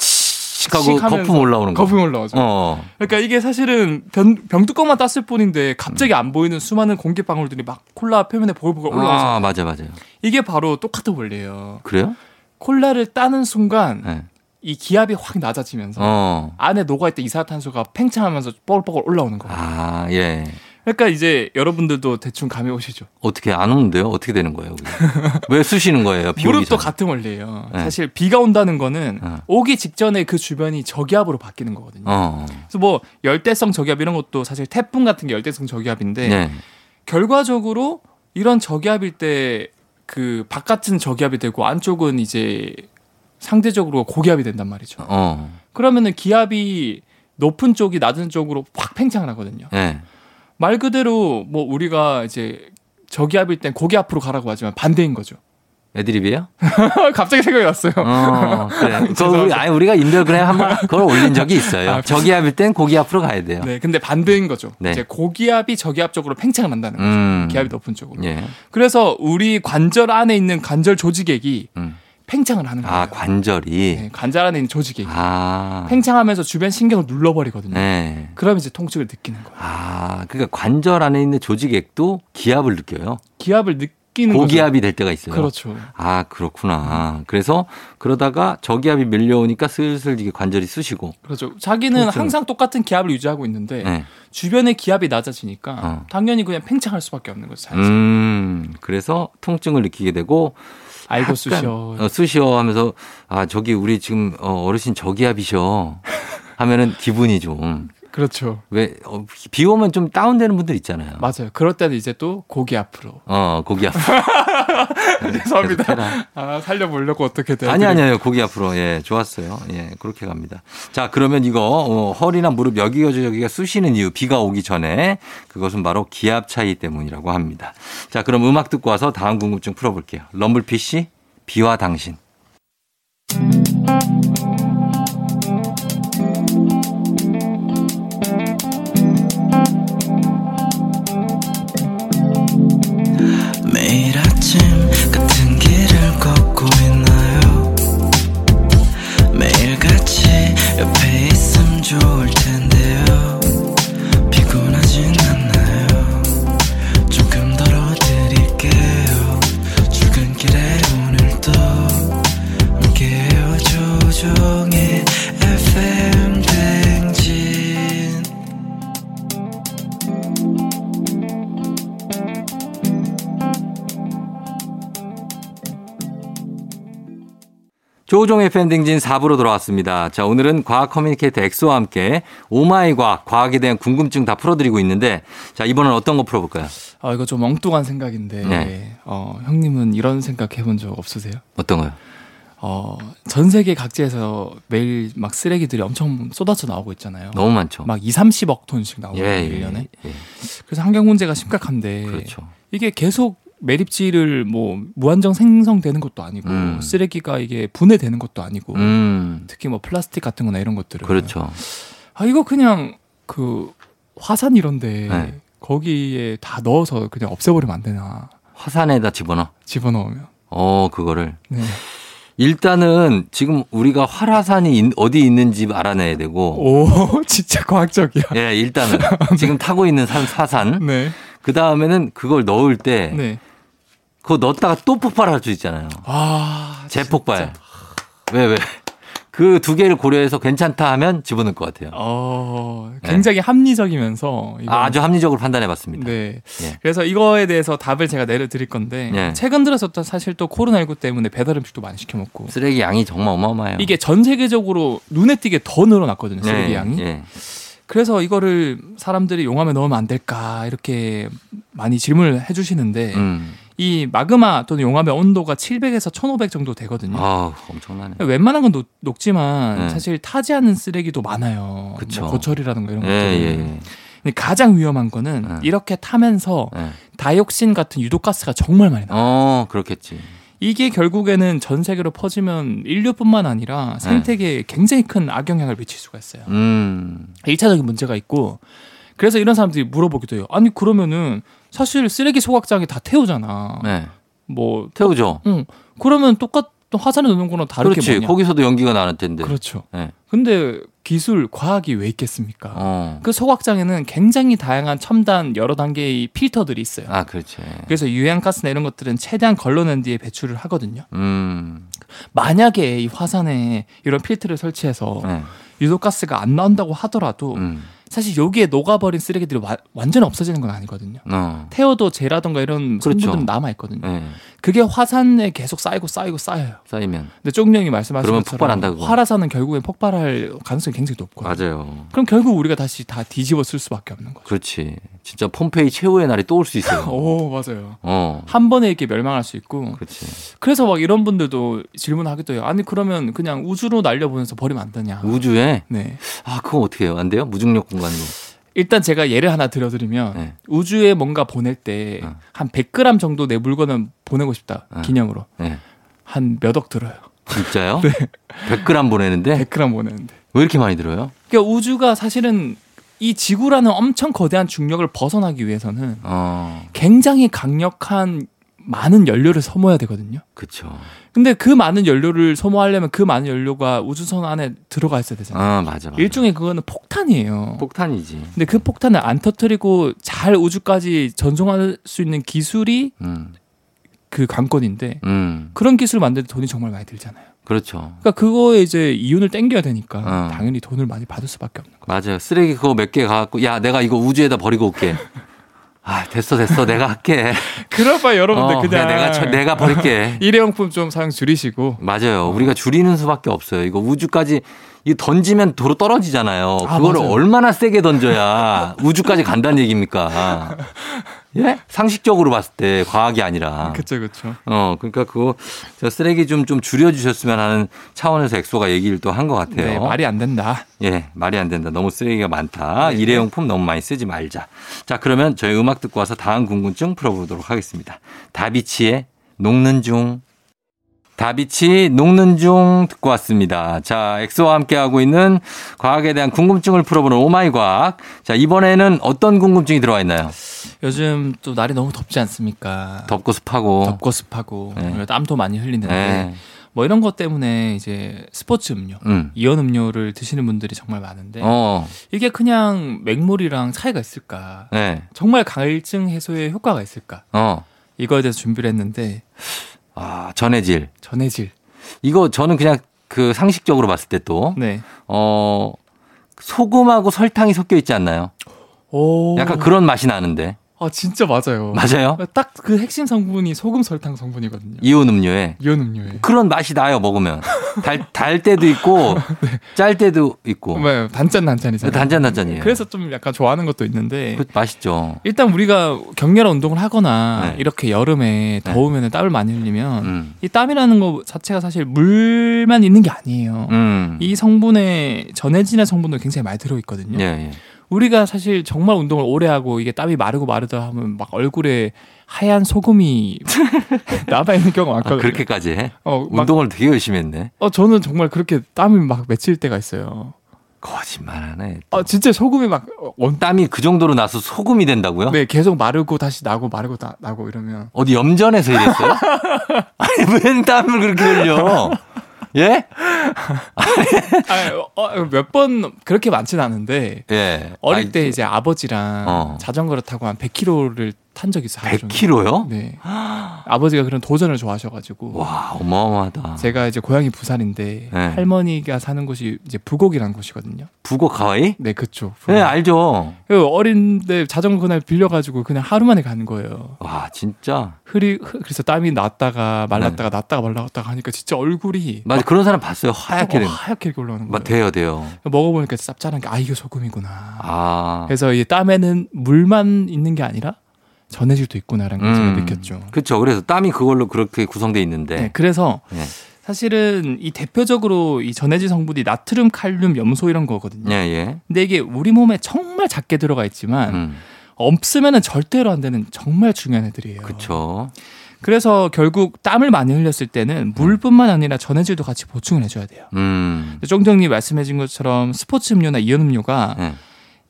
하고 거품 올라오는 거. 거품 올라오죠. 어. 그러니까 이게 사실은 병, 병뚜껑만 땄을 뿐인데 갑자기 안 보이는 수많은 공기 방울들이 막 콜라 표면에 보글보글 올라와서 아, 맞아, 맞아요. 이게 바로 똑같은 원리예요. 그래요? 콜라를 따는 순간 네. 이 기압이 확 낮아지면서 어. 안에 녹아있던 이산화탄소가 팽창하면서 뽀글뽀글 올라오는 거예요. 아, 예. 그러니까 이제 여러분들도 대충 감이 오시죠. 어떻게 안 오는데요? 어떻게 되는 거예요? 왜 쑤시는 거예요? 비 무릎도? 같은 원리예요. 네. 사실 비가 온다는 거는 어. 오기 직전에 그 주변이 저기압으로 바뀌는 거거든요. 어. 그래서 뭐 열대성 저기압 이런 것도 사실 태풍 같은 게 열대성 저기압인데 네. 결과적으로 이런 저기압일 때 그 바깥은 저기압이 되고 안쪽은 이제 상대적으로 고기압이 된단 말이죠. 어. 그러면은 기압이 높은 쪽이 낮은 쪽으로 확 팽창을 하거든요. 예. 말 그대로 뭐 우리가 이제 저기압일 땐 고기압으로 가라고 하지만 반대인 거죠. 애드립이에요? 갑자기 생각이 났어요. 어, 그래. 그거 우리. 아니, 우리가 인별그램 한번 그걸 올린 적이 있어요. 아, 저기압일 땐 고기 앞으로 가야 돼요. 네, 근데 반대인 거죠. 네. 이제 고기압이 저기압 쪽으로 팽창을 한다는 거죠. 음. 기압이 높은 쪽으로. 예. 그래서 우리 관절 안에 있는 관절 조직액이 음. 팽창을 하는 거예요. 아, 관절이. 네, 관절 안에 있는 조직액이 아. 팽창하면서 주변 신경을 눌러버리거든요. 네. 그럼 이제 통증을 느끼는 거예요. 아, 그러니까 관절 안에 있는 조직액도 기압을 느껴요. 기압을 느끼는 고기압이 될 때가 있어요. 거죠. 그렇죠. 아, 그렇구나. 그래서 그러다가 저기압이 밀려오니까 슬슬 이게 관절이 쑤시고. 그렇죠. 자기는 통증. 항상 똑같은 기압을 유지하고 있는데 네. 주변의 기압이 낮아지니까 어. 당연히 그냥 팽창할 수밖에 없는 거죠. 자연스럽게. 음, 그래서 통증을 느끼게 되고 알고 쑤셔. 어, 쑤셔 하면서 아, 저기 우리 지금 어, 어르신 저기압이셔. 하면은 기분이 좀. 그렇죠. 왜, 어, 비 오면 좀 다운되는 분들 있잖아요. 맞아요. 그럴 때는 이제 또 고기압으로. 어, 고기 앞으로. 죄송합니다. 계속 해라. 아, 살려보려고 어떻게든. 아니, 아니, 아니요. 고기 앞으로. 예, 좋았어요. 예, 그렇게 갑니다. 자, 그러면 이거, 어, 허리나 무릎 여기가 저기가 쑤시는 이유, 비가 오기 전에 그것은 바로 기압 차이 때문이라고 합니다. 자, 그럼 음악 듣고 와서 다음 궁금증 풀어볼게요. 럼블피 씨, 비와 당신. 조종의 팬딩진 4부로 돌아왔습니다. 자, 오늘은 과학 커뮤니케이터 엑소와 함께 oh my 과학, 과학에 대한 궁금증 다 풀어드리고 있는데, 자, 이번엔 어떤 거 풀어볼까요? 아, 이거 좀 엉뚱한 생각인데. 네. 어, 형님은 이런 생각 해본 적 없으세요? 어떤 거요? 어, 전 세계 각지에서 매일 막 쓰레기들이 엄청 쏟아져 나오고 있잖아요. 너무 많죠. 막 2, 30억 톤씩 나오고 예, 요 예, 1년에. 예. 그래서 환경 문제가 심각한데 그렇죠. 이게 계속 매립지를 뭐 무한정 생성되는 것도 아니고 음. 쓰레기가 이게 분해되는 것도 아니고 음, 특히 뭐 플라스틱 같은 거나 이런 것들은 그렇죠. 아 이거 그냥 그 화산 이런데 네. 거기에 다 넣어서 그냥 없애버리면 안 되나 화산에다 집어넣어. 집어넣으면 어, 그거를. 네. 일단은 지금 우리가 활화산이 있- 어디 있는지 알아내야 되고, 오 진짜 과학적이야 예, 일단은 지금 타고 있는 산, 화산. 네 그 다음에는 그걸 넣을 때, 네. 그거 넣었다가 또 폭발할 수 있잖아요. 아 재폭발. 왜, 왜? 그 두 개를 고려해서 괜찮다 하면 집어넣을 것 같아요. 어 굉장히 합리적이면서 이건- 네. 아, 아주 합리적으로 판단해 봤습니다. 네. 예. 그래서 이거에 대해서 답을 제가 내려드릴 건데 예. 최근 들어서 또 사실 또 코로나19 때문에 배달 음식도 많이 시켜 먹고 쓰레기 양이 정말 어마어마해요. 이게 전 세계적으로 눈에 띄게 더 늘어났거든요 쓰레기 네, 양이. 예. 그래서 이거를 사람들이 용암에 넣으면 안 될까 이렇게 많이 질문을 해주시는데 음. 이 마그마 또는 용암의 온도가 700에서 1500 정도 되거든요. 아우, 엄청나네. 웬만한 건 녹, 녹지만 네. 사실 타지 않는 쓰레기도 많아요. 그쵸. 뭐 고철이라든가 이런 예, 것들. 예, 예. 근데 가장 위험한 거는 네. 이렇게 타면서 예. 다이옥신 같은 유독가스가 정말 많이 나와요. 어, 그렇겠지. 이게 결국에는 전 세계로 퍼지면 인류뿐만 아니라 생태계에 굉장히 큰 악영향을 미칠 수가 있어요. 음. 1차적인 문제가 있고 그래서 이런 사람들이 물어보기도 해요. 아니 그러면은 사실 쓰레기 소각장에 다 태우잖아. 네. 뭐 태우죠. 응. 그러면 똑같 화산에 넣는 거랑 다르게 그렇지. 뭐냐? 거기서도 연기가 나는 텐데. 그렇죠. 네. 근데 기술, 과학이 왜 있겠습니까? 어. 그 소각장에는 굉장히 다양한 첨단 여러 단계의 필터들이 있어요. 아, 그렇지. 그래서 유해한가스나 이런 것들은 최대한 걸러낸 뒤에 배출을 하거든요. 음. 만약에 이 화산에 이런 필터를 설치해서 네. 유독가스가 안 나온다고 하더라도 음. 사실 여기에 녹아버린 쓰레기들이 와- 완전 없어지는 건 아니거든요. 어. 태워도 재라던가 이런 그렇죠. 성분들은 남아 있거든요. 네. 그게 화산에 계속 쌓이고 쌓이고 쌓여요. 쌓이면 근데 쪽령이 말씀하신 그러면 것처럼 폭발한다, 그거. 활화산은 결국엔 폭발할 가능성이 굉장히 높거든요. 맞아요. 그럼 결국 우리가 다시 다 뒤집어 쓸 수밖에 없는 거죠. 그렇지. 진짜 폼페이 최후의 날이 또 올 수 있어요. 오 맞아요. 어. 한 번에 이렇게 멸망할 수 있고 그렇지. 그래서 막 이런 분들도 질문하기도 해요. 아니 그러면 그냥 우주로 날려보내서 버리면 안 되냐? 우주에 네. 아, 그거 어떻게 해요? 안 돼요? 무중력 공간 으로. 일단 제가 예를 하나 들어드리면 네. 우주에 뭔가 보낼 때 어. 한 100g 정도 내 물건을 보내고 싶다 어. 기념으로 네. 한몇 억 들어요. 진짜요? 100g 보내는데 100g 보내는데. 왜 이렇게 많이 들어요? 그러니까 우주가 사실은 이 지구라는 엄청 거대한 중력을 벗어나기 위해서는 어. 굉장히 강력한 많은 연료를 소모해야 되거든요. 그쵸. 근데 그 많은 연료를 소모하려면 그 많은 연료가 우주선 안에 들어가 있어야 되잖아요. 아, 맞아. 맞아. 일종의 그거는 폭탄이에요. 폭탄이지. 근데 그 폭탄을 안 터뜨리고 잘 우주까지 전송할 수 있는 기술이 음. 그 관건인데 음. 그런 기술 만드는 돈이 정말 많이 들잖아요. 그렇죠. 그러니까 그거에 이제 이윤을 땡겨야 되니까 어. 당연히 돈을 많이 받을 수밖에 없는 거예요. 맞아요. 쓰레기 그거 몇 개 갖고 야, 내가 이거 우주에다 버리고 올게. 아, 됐어, 됐어. 내가 할게. 그럴 바에 여러분들 어, 그냥 내가 저- 내가 버릴게. 일회용품 좀 사용 줄이시고 맞아요. 우리가 줄이는 수밖에 없어요. 이거 우주까지 이 던지면 도로 떨어지잖아요. 아, 그거를 맞아요. 얼마나 세게 던져야 우주까지 간다는 얘기입니까? 예? 상식적으로 봤을 때 과학이 아니라. 그쵸 그쵸. 어, 그러니까 그거 저 쓰레기 좀 좀 줄여 주셨으면 하는 차원에서 엑소가 얘기를 또 한 것 같아요. 네 말이 안 된다. 예, 말이 안 된다. 너무 쓰레기가 많다. 네. 일회용품 너무 많이 쓰지 말자. 자, 그러면 저희 음악 듣고 와서 다음 궁금증 풀어보도록 하겠습니다. 다비치의 녹는 중. 다비치 녹는 중 듣고 왔습니다. 자, 엑소와 함께하고 있는 과학에 대한 궁금증을 풀어보는 oh my 과학. 자, 이번에는 어떤 궁금증이 들어와 있나요? 요즘 또 날이 너무 덥지 않습니까? 덥고 습하고. 덥고 습하고 네. 땀도 많이 흘리는데 네. 뭐 이런 것 때문에 이제 스포츠 음료, 음. 이온 음료를 드시는 분들이 정말 많은데 어, 이게 그냥 맹물이랑 차이가 있을까? 네. 정말 갈증 해소에 효과가 있을까? 어. 이거에 대해서 준비를 했는데 아, 전해질. 전해질. 이거 저는 그냥 그 상식적으로 봤을 때 또, 네. 어, 소금하고 설탕이 섞여 있지 않나요? 오. 약간 그런 맛이 나는데. 아 진짜 맞아요. 맞아요? 딱 그 핵심 성분이 소금 설탕 성분이거든요. 이온 음료에. 이온 음료에. 그런 맛이 나요, 먹으면. 달, 달 때도 있고, 짤 때도 있고. 네, 단짠 단짠이잖아요. 단짠 단짠이에요. 그래서 좀 약간 좋아하는 것도 있는데 그 맛있죠. 일단 우리가 격렬한 운동을 하거나 네. 이렇게 여름에 네. 더우면 땀을 많이 흘리면 음. 이 땀이라는 거 자체가 사실 물만 있는 게 아니에요. 음. 이 성분에 전해진의 성분도 굉장히 많이 들어 있거든요. 예, 예. 우리가 사실 정말 운동을 오래 하고 이게 땀이 마르고 마르다 하면 막 얼굴에 하얀 소금이 남아 있는 경우가 아, 많거든요. 그렇게까지 해? 어, 막, 운동을 되게 열심히 했네. 어 저는 정말 그렇게 땀이 막 맺힐 때가 있어요. 거짓말 하네. 아 진짜 소금이 막 원, 땀이 그 정도로 나서 소금이 된다고요? 네 계속 마르고 다시 나고 마르고 나, 나고 이러면 어디 염전에서 이랬어요? 아니, 웬 땀을 그렇게 흘려? 예? 어, 몇번 그렇게 많진 않은데 예. 어릴 아이, 때 이제 아버지랑 어. 자전거를 타고 한 100km를 탄 적이 있어요. 하루 종일. 100kg요? 네. 아버지가 그런 도전을 좋아하셔가지고 와, 어마어마하다. 제가 이제 고향이 부산인데 네. 할머니가 사는 곳이 이제 부곡이라는 곳이거든요. 북어 가와이? 네, 그쪽. 네, 알죠. 그 어린데 자전거 그날 빌려가지고 그냥 하루 만에 가는 거예요. 와, 진짜. 흐리 흐- 그래서 땀이 났다가 말랐다가 났다가 말랐다가 하니까 진짜 얼굴이 네. 맞아, 그런 사람 봤어요. 하얗게 어, 된. 하얗게 이렇게 올라오는 거예요. 막 돼요, 돼요. 먹어보니까 짭짤한 게 아 이게 소금이구나. 아. 그래서 이 땀에는 물만 있는 게 아니라 전해질도 있구나라는 걸 제가 음. 느꼈죠. 그렇죠. 그래서 땀이 그걸로 그렇게 구성돼 있는데. 네, 그래서 네. 사실은 이 대표적으로 이 전해질 성분이 나트륨, 칼륨, 염소 이런 거거든요. 예, 예. 근데 이게 우리 몸에 정말 작게 들어가 있지만 음. 없으면은 절대로 안 되는 정말 중요한 애들이에요. 그쵸. 그래서 결국 땀을 많이 흘렸을 때는 물뿐만 아니라 전해질도 같이 보충을 해줘야 돼요. 음. 쫑정님 말씀해준 것처럼 스포츠 음료나 이온 음료가 네.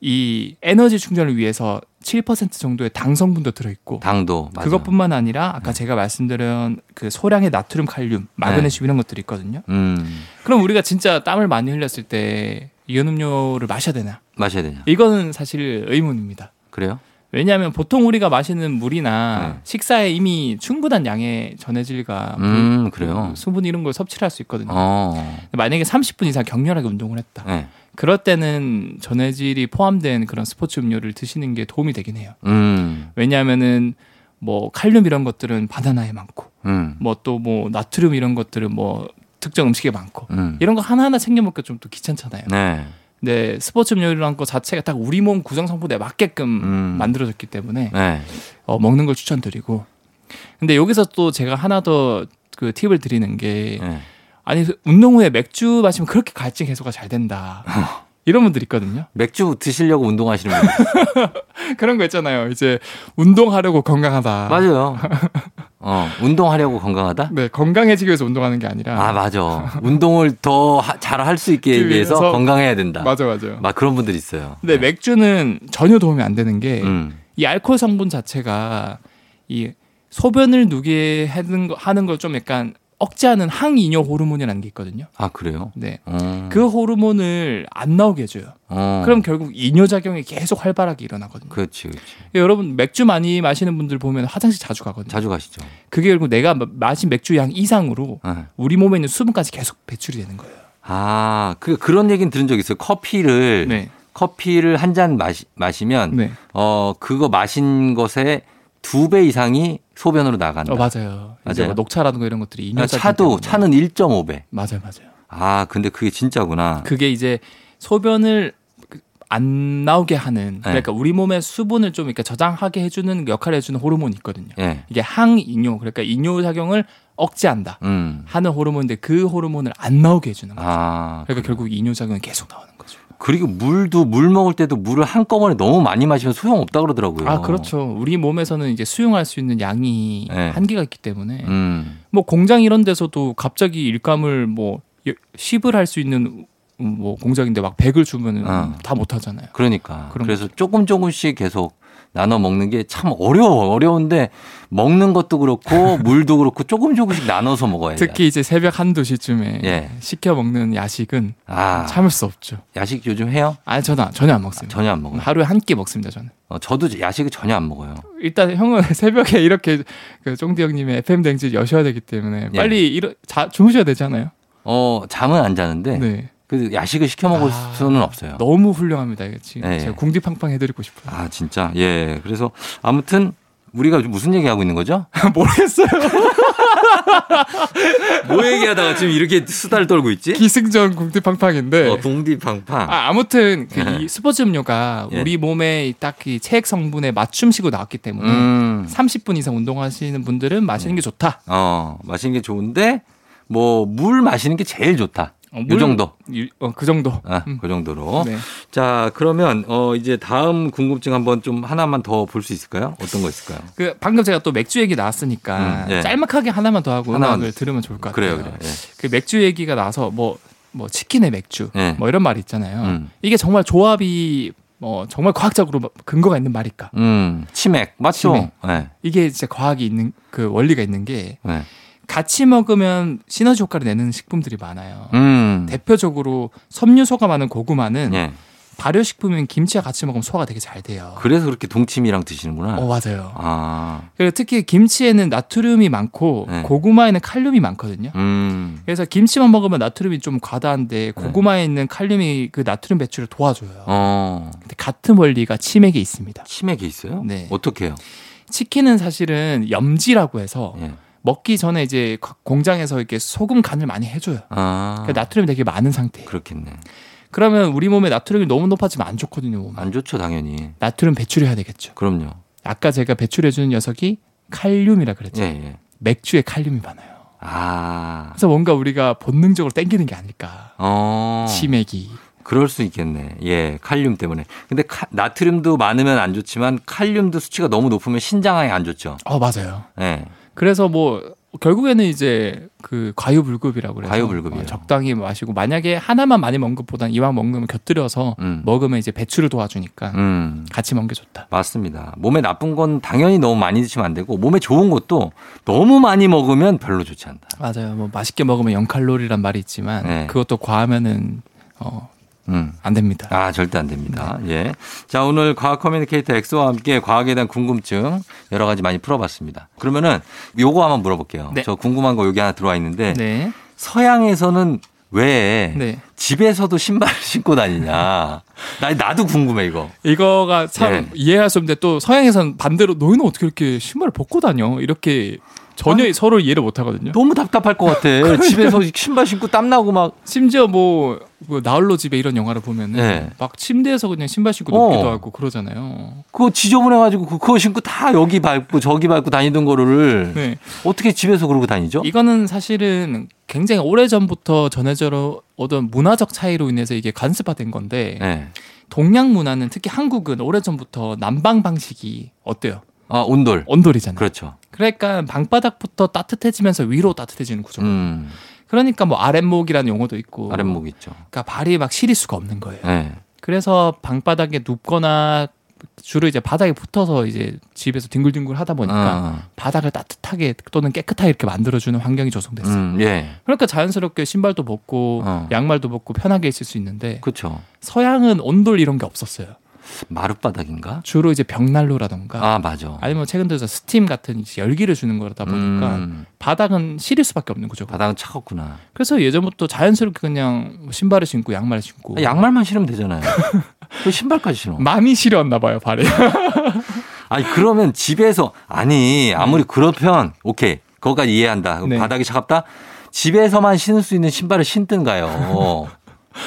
이 에너지 충전을 위해서 7% 정도의 당 성분도 들어있고 당도. 맞아. 그것뿐만 아니라 아까 제가 말씀드린 그 소량의 나트륨, 칼륨, 마그네슘 이런 것들이 있거든요. 음. 그럼 우리가 진짜 땀을 많이 흘렸을 때 이온 음료를 마셔야 되나? 마셔야 되냐. 이거는 사실 의문입니다. 그래요? 왜냐하면 보통 우리가 마시는 물이나 네. 식사에 이미 충분한 양의 전해질과 물, 음, 그래요. 수분 이런 걸 섭취를 할수 있거든요. 어. 만약에 30분 이상 격렬하게 운동을 했다. 네. 그럴 때는 전해질이 포함된 그런 스포츠 음료를 드시는 게 도움이 되긴 해요. 음. 왜냐하면은 뭐 칼륨 이런 것들은 바나나에 많고 음. 뭐또 뭐 나트륨 이런 것들은 뭐 특정 음식에 많고 음. 이런 거 하나하나 챙겨 먹기 좀 또 귀찮잖아요. 네. 근데 스포츠 음료라는 것 자체가 딱 우리 몸 구성 성분에 맞게끔 음. 만들어졌기 때문에 네. 어, 먹는 걸 추천드리고. 근데 여기서 또 제가 하나 더 그 팁을 드리는 게 네. 아니 운동 후에 맥주 마시면 그렇게 갈증 해소가 잘 된다. 이런 분들 있거든요. 맥주 드시려고 운동하시는 분. 그런 거 있잖아요. 이제 운동하려고 건강하다. 맞아요. 어, 운동하려고 건강하다? 네, 건강해지기 위해서 운동하는 게 아니라. 아, 맞아. 운동을 더 잘 할 수 있게 그 위해서 건강해야 된다. 맞아, 맞아요. 막 그런 분들 있어요. 근데 맥주는 전혀 도움이 안 되는 게이 음. 알코올 성분 자체가 이 소변을 누게 하는 거 하는 걸 좀 약간 억제하는 항이뇨 호르몬이라는 게 있거든요. 아, 그래요? 네. 어. 그 호르몬을 안 나오게 해줘요. 어. 그럼 결국 이뇨 작용이 계속 활발하게 일어나거든요. 그렇지, 그렇지. 여러분 맥주 많이 마시는 분들 보면 화장실 자주 가거든요. 자주 가시죠. 그게 결국 내가 마- 마신 맥주 양 이상으로 네. 우리 몸에 있는 수분까지 계속 배출이 되는 거예요. 아, 그, 그런 얘기는 들은 적 있어요. 커피를, 네. 커피를 한 잔 마시, 마시면, 네. 어, 그거 마신 것의 두 배 이상이 소변으로 나간다. 어, 맞아요. 맞아요. 뭐 녹차라든가 이런 것들이 이뇨 아, 작용 차도, 때문에. 차는 1.5배. 맞아요, 맞아요. 아, 근데 그게 진짜구나. 그게 이제 소변을 그- 안 나오게 하는 네. 그러니까 우리 몸의 수분을 좀 이렇게 저장하게 해주는 역할을 해주는 호르몬이 있거든요. 예. 이게 항이뇨 그러니까 이뇨 작용을 억제한다 음. 하는 호르몬인데 그 호르몬을 안 나오게 해주는 거죠. 아. 그러니까 결국 이뇨 작용이 계속 나오는. 그리고 물도 물 먹을 때도 물을 한꺼번에 너무 많이 마시면 소용없다 그러더라고요. 아 그렇죠. 우리 몸에서는 이제 수용할 수 있는 양이 네. 한계가 있기 때문에 음. 뭐 공장 이런 데서도 갑자기 일감을 뭐 10을 할 수 있는 음, 뭐 공장인데 막 100을 주면은 어. 다못 하잖아요. 그러니까. 그래서 조금 조금씩 계속 나눠 먹는 게 참 어려워. 어려운데 먹는 것도 그렇고 물도 그렇고 조금 조금씩 나눠서 먹어야 돼. 특히 이제 새벽 한두 시쯤에 예. 시켜 먹는 야식은 아, 참을 수 없죠. 야식 요즘 해요? 아니 저는 전혀 안 먹습니다. 전혀 안 먹어요. 하루에 한 끼 먹습니다 저는. 어, 저도 야식을 전혀 안 먹어요. 일단 형은 새벽에 이렇게 그 쫑디 형님의 FM 댕지 여셔야 되기 때문에 예. 빨리 일어 자 주무셔야 되잖아요. 어, 잠은 안 자는데 네. 그 야식을 시켜 먹을 아, 수는 없어요. 너무 훌륭합니다. 이거 지금 예, 제가 예. 궁디팡팡 해드리고 싶어요. 아, 진짜. 예. 그래서 아무튼 우리가 무슨 얘기 하고 있는 거죠? 모르겠어요. 뭐 얘기하다가 지금 이렇게 수다를 떨고 있지? 기승전 궁디팡팡인데. 어, 동디팡팡. 아, 아무튼 그 예. 이 스포츠 음료가 예. 우리 몸에 딱히 체액 성분에 맞춤식으로 나왔기 때문에 음. 30분 이상 운동하시는 분들은 마시는 게 좋다. 어, 마시는 게 좋은데 뭐 물 마시는 게 제일 좋다. 어, 이 물- 정도. 이- 어, 그 정도. 아, 음. 그 정도로. 네. 자, 그러면 어 이제 다음 궁금증 한번 좀 하나만 더 볼 수 있을까요? 어떤 거 있을까요? 그 방금 제가 또 맥주 얘기 나왔으니까 음, 예. 짤막하게 하나만 더 하고 하나만 음악을 들으면 좋을 것 같아요. 그래요, 그래요. 예. 그 맥주 얘기가 나서 뭐뭐 치킨의 맥주 예. 뭐 이런 말이 있잖아요. 음. 이게 정말 조합이 뭐 정말 과학적으로 근거가 있는 말일까? 음, 치맥 맞죠? 치맥. 네. 이게 진짜 과학이 있는 그 원리가 있는 게 네. 같이 먹으면 시너지 효과를 내는 식품들이 많아요. 음. 대표적으로 섬유소가 많은 고구마는 예. 발효식품인 김치와 같이 먹으면 소화가 되게 잘 돼요. 그래서 그렇게 동치미랑 드시는구나. 어 맞아요. 아. 그리고 특히 김치에는 나트륨이 많고 네. 고구마에는 칼륨이 많거든요. 음. 그래서 김치만 먹으면 나트륨이 좀 과다한데 고구마에 있는 칼륨이 그 나트륨 배출을 도와줘요. 네. 어. 근데 같은 원리가 치맥에 있습니다. 치맥이 있어요? 네. 어떻게 해요? 치킨은 사실은 염지라고 해서 예. 먹기 전에 이제 공장에서 이렇게 소금 간을 많이 해줘요. 아. 그러니까 나트륨이 되게 많은 상태예요. 그렇겠네. 그러면 우리 몸에 나트륨이 너무 높아지면 안 좋거든요. 몸에. 안 좋죠, 당연히. 나트륨 배출해야 되겠죠. 그럼요. 아까 제가 배출해주는 녀석이 칼륨이라 그랬죠. 예, 예. 맥주에 칼륨이 많아요. 아. 그래서 뭔가 우리가 본능적으로 땡기는 게 아닐까. 어. 치맥이. 그럴 수 있겠네. 예, 칼륨 때문에. 근데 카- 나트륨도 많으면 안 좋지만 칼륨도 수치가 너무 높으면 신장에 안 좋죠. 어 맞아요. 예. 그래서 뭐 결국에는 이제 그 과유불급이라고 그래서 과유불급이에요. 어, 적당히 마시고 만약에 하나만 많이 먹는 것보다는 이왕 먹는 거 곁들여서 음. 먹으면 이제 배출을 도와주니까 음. 같이 먹는 게 좋다. 맞습니다. 몸에 나쁜 건 당연히 너무 많이 드시면 안 되고 몸에 좋은 것도 너무 많이 먹으면 별로 좋지 않다. 맞아요. 뭐 맛있게 먹으면 0 칼로리란 말이 있지만 네. 그것도 과하면은 어, 음. 안 됩니다. 아, 절대 안 됩니다. 예. 자, 오늘 과학 커뮤니케이터 엑소와 함께 과학에 대한 궁금증 여러 가지 많이 풀어봤습니다. 그러면은 요거 한번 물어볼게요. 네. 저 궁금한 거 여기 하나 들어와 있는데 네. 서양에서는 왜 네. 집에서도 신발을 신고 다니냐. 나, 나도 궁금해, 이거. 이거가 참 네. 이해할 수 없는데 또 서양에서는 반대로 너희는 어떻게 이렇게 신발을 벗고 다녀? 이렇게 전혀 서로 이해를 못 하거든요. 너무 답답할 것 같아. 집에서 신발 신고 땀 나고 막. 심지어 뭐, 뭐 나홀로 집에 이런 영화를 보면은 네. 막 침대에서 그냥 신발 신고 어. 눕기도 하고 그러잖아요. 그거 지저분해 가지고 그- 그거 신고 다 여기 밟고 저기 밟고 다니던 거를 네. 어떻게 집에서 그러고 다니죠? 이거는 사실은 굉장히 오래 전부터 전해져 오던 문화적 차이로 인해서 이게 관습화된 건데 네. 동양 문화는 특히 한국은 오래 전부터 난방 방식이 어때요? 아, 온돌. 온돌이잖아요. 그렇죠. 그러니까 방바닥부터 따뜻해지면서 위로 따뜻해지는 구조. 음, 그러니까 뭐 아랫목이라는 용어도 있고. 아랫목 있죠. 그러니까 발이 막 시릴 수가 없는 거예요. 네. 그래서 방바닥에 눕거나 주로 이제 바닥에 붙어서 이제 집에서 뒹굴뒹굴 하다 보니까 어, 바닥을 따뜻하게 또는 깨끗하게 이렇게 만들어주는 환경이 조성됐어요. 음, 예. 그러니까 자연스럽게 신발도 벗고 어. 양말도 벗고 편하게 있을 수 있는데 그렇죠. 서양은 온돌 이런 게 없었어요. 마룻바닥인가? 주로 이제 벽난로라던가 아, 맞아. 아니면 최근 들어서 스팀 같은 이제 열기를 주는 거다 보니까 음, 바닥은 시릴 수밖에 없는 구조가. 바닥은 차갑구나. 그래서 예전부터 자연스럽게 그냥 뭐 신발을 신고 양말을 신고 아, 양말만 신으면 되잖아요. 왜 신발까지 신어? 많이 시렸나 봐요 발에. 아니, 그러면 집에서, 아니, 아무리 그렇면, 오케이. 그거까지 이해한다. 네. 바닥이 차갑다? 집에서만 신을 수 있는 신발을 신든가요?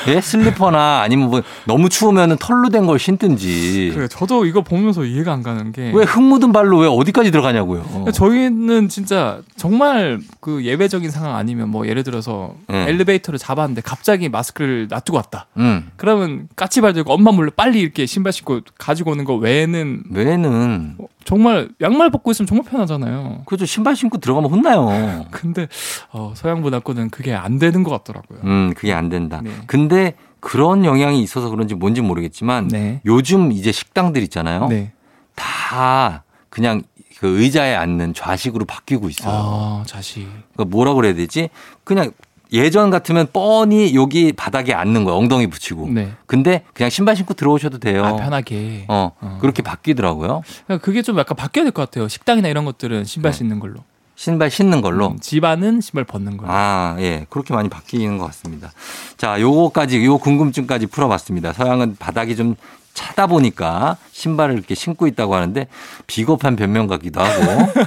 예? 슬리퍼나 아니면 뭐 너무 추우면 털로 된 걸 신든지. 그래 저도 이거 보면서 이해가 안 가는 게 왜 흙 묻은 발로 왜 어디까지 들어가냐고요. 그러니까 저희는 진짜 정말 그 예외적인 상황 아니면 뭐 예를 들어서 네. 엘리베이터를 잡았는데 갑자기 마스크를 놔두고 왔다. 음. 그러면 까치발 들고 엄마 몰래 빨리 이렇게 신발 신고 가지고 오는 거 외에는 외에는 정말 양말 벗고 있으면 정말 편하잖아요. 그죠 신발 신고 들어가면 혼나요. 근데 어, 서양 문화권은 그게 안 되는 것 같더라고요. 음, 그게 안 된다. 네. 근지 그런 영향이 있어서 그런지 뭔지 모르겠지만 네. 요즘 이제 식당들 있잖아요. 네. 다 그냥 그 의자에 앉는 좌식으로 바뀌고 있어요. 아, 자식. 그러니까 뭐라 그래야 되지? 그냥 예전 같으면 뻔히 여기 바닥에 앉는 거야. 엉덩이 붙이고. 네. 근데 그냥 신발 신고 들어오셔도 돼요. 아, 편하게. 어, 어. 그렇게 바뀌더라고요. 그러니까 그게 좀 약간 바뀌어야 될 것 같아요. 식당이나 이런 것들은 신발 네. 신는 걸로. 신발 신는 걸로. 음, 집안은 신발 벗는 걸로. 아, 예. 그렇게 많이 바뀌는 것 같습니다. 자, 요거까지, 요 궁금증까지 풀어봤습니다. 서양은 바닥이 좀 차다 보니까 신발을 이렇게 신고 있다고 하는데 비겁한 변명 같기도 하고.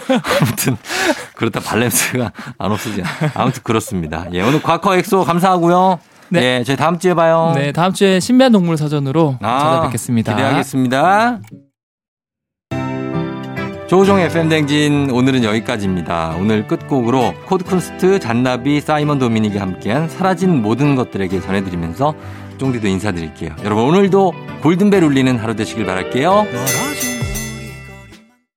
아무튼, 그렇다 발냄새가 안 없어지냐. 아무튼 그렇습니다. 예. 오늘 과커 엑소 감사하고요. 네. 예. 저희 다음 주에 봐요. 네, 다음 주에 신비한 동물 사전으로 아, 찾아뵙겠습니다. 기대하겠습니다. 조종의 팬댕진 오늘은 여기까지입니다. 오늘 끝곡으로 코드쿤스트, 잔나비, 사이먼 도미닉이 함께한 사라진 모든 것들에게 전해드리면서 쫑디도 인사드릴게요. 여러분 오늘도 골든벨 울리는 하루 되시길 바랄게요.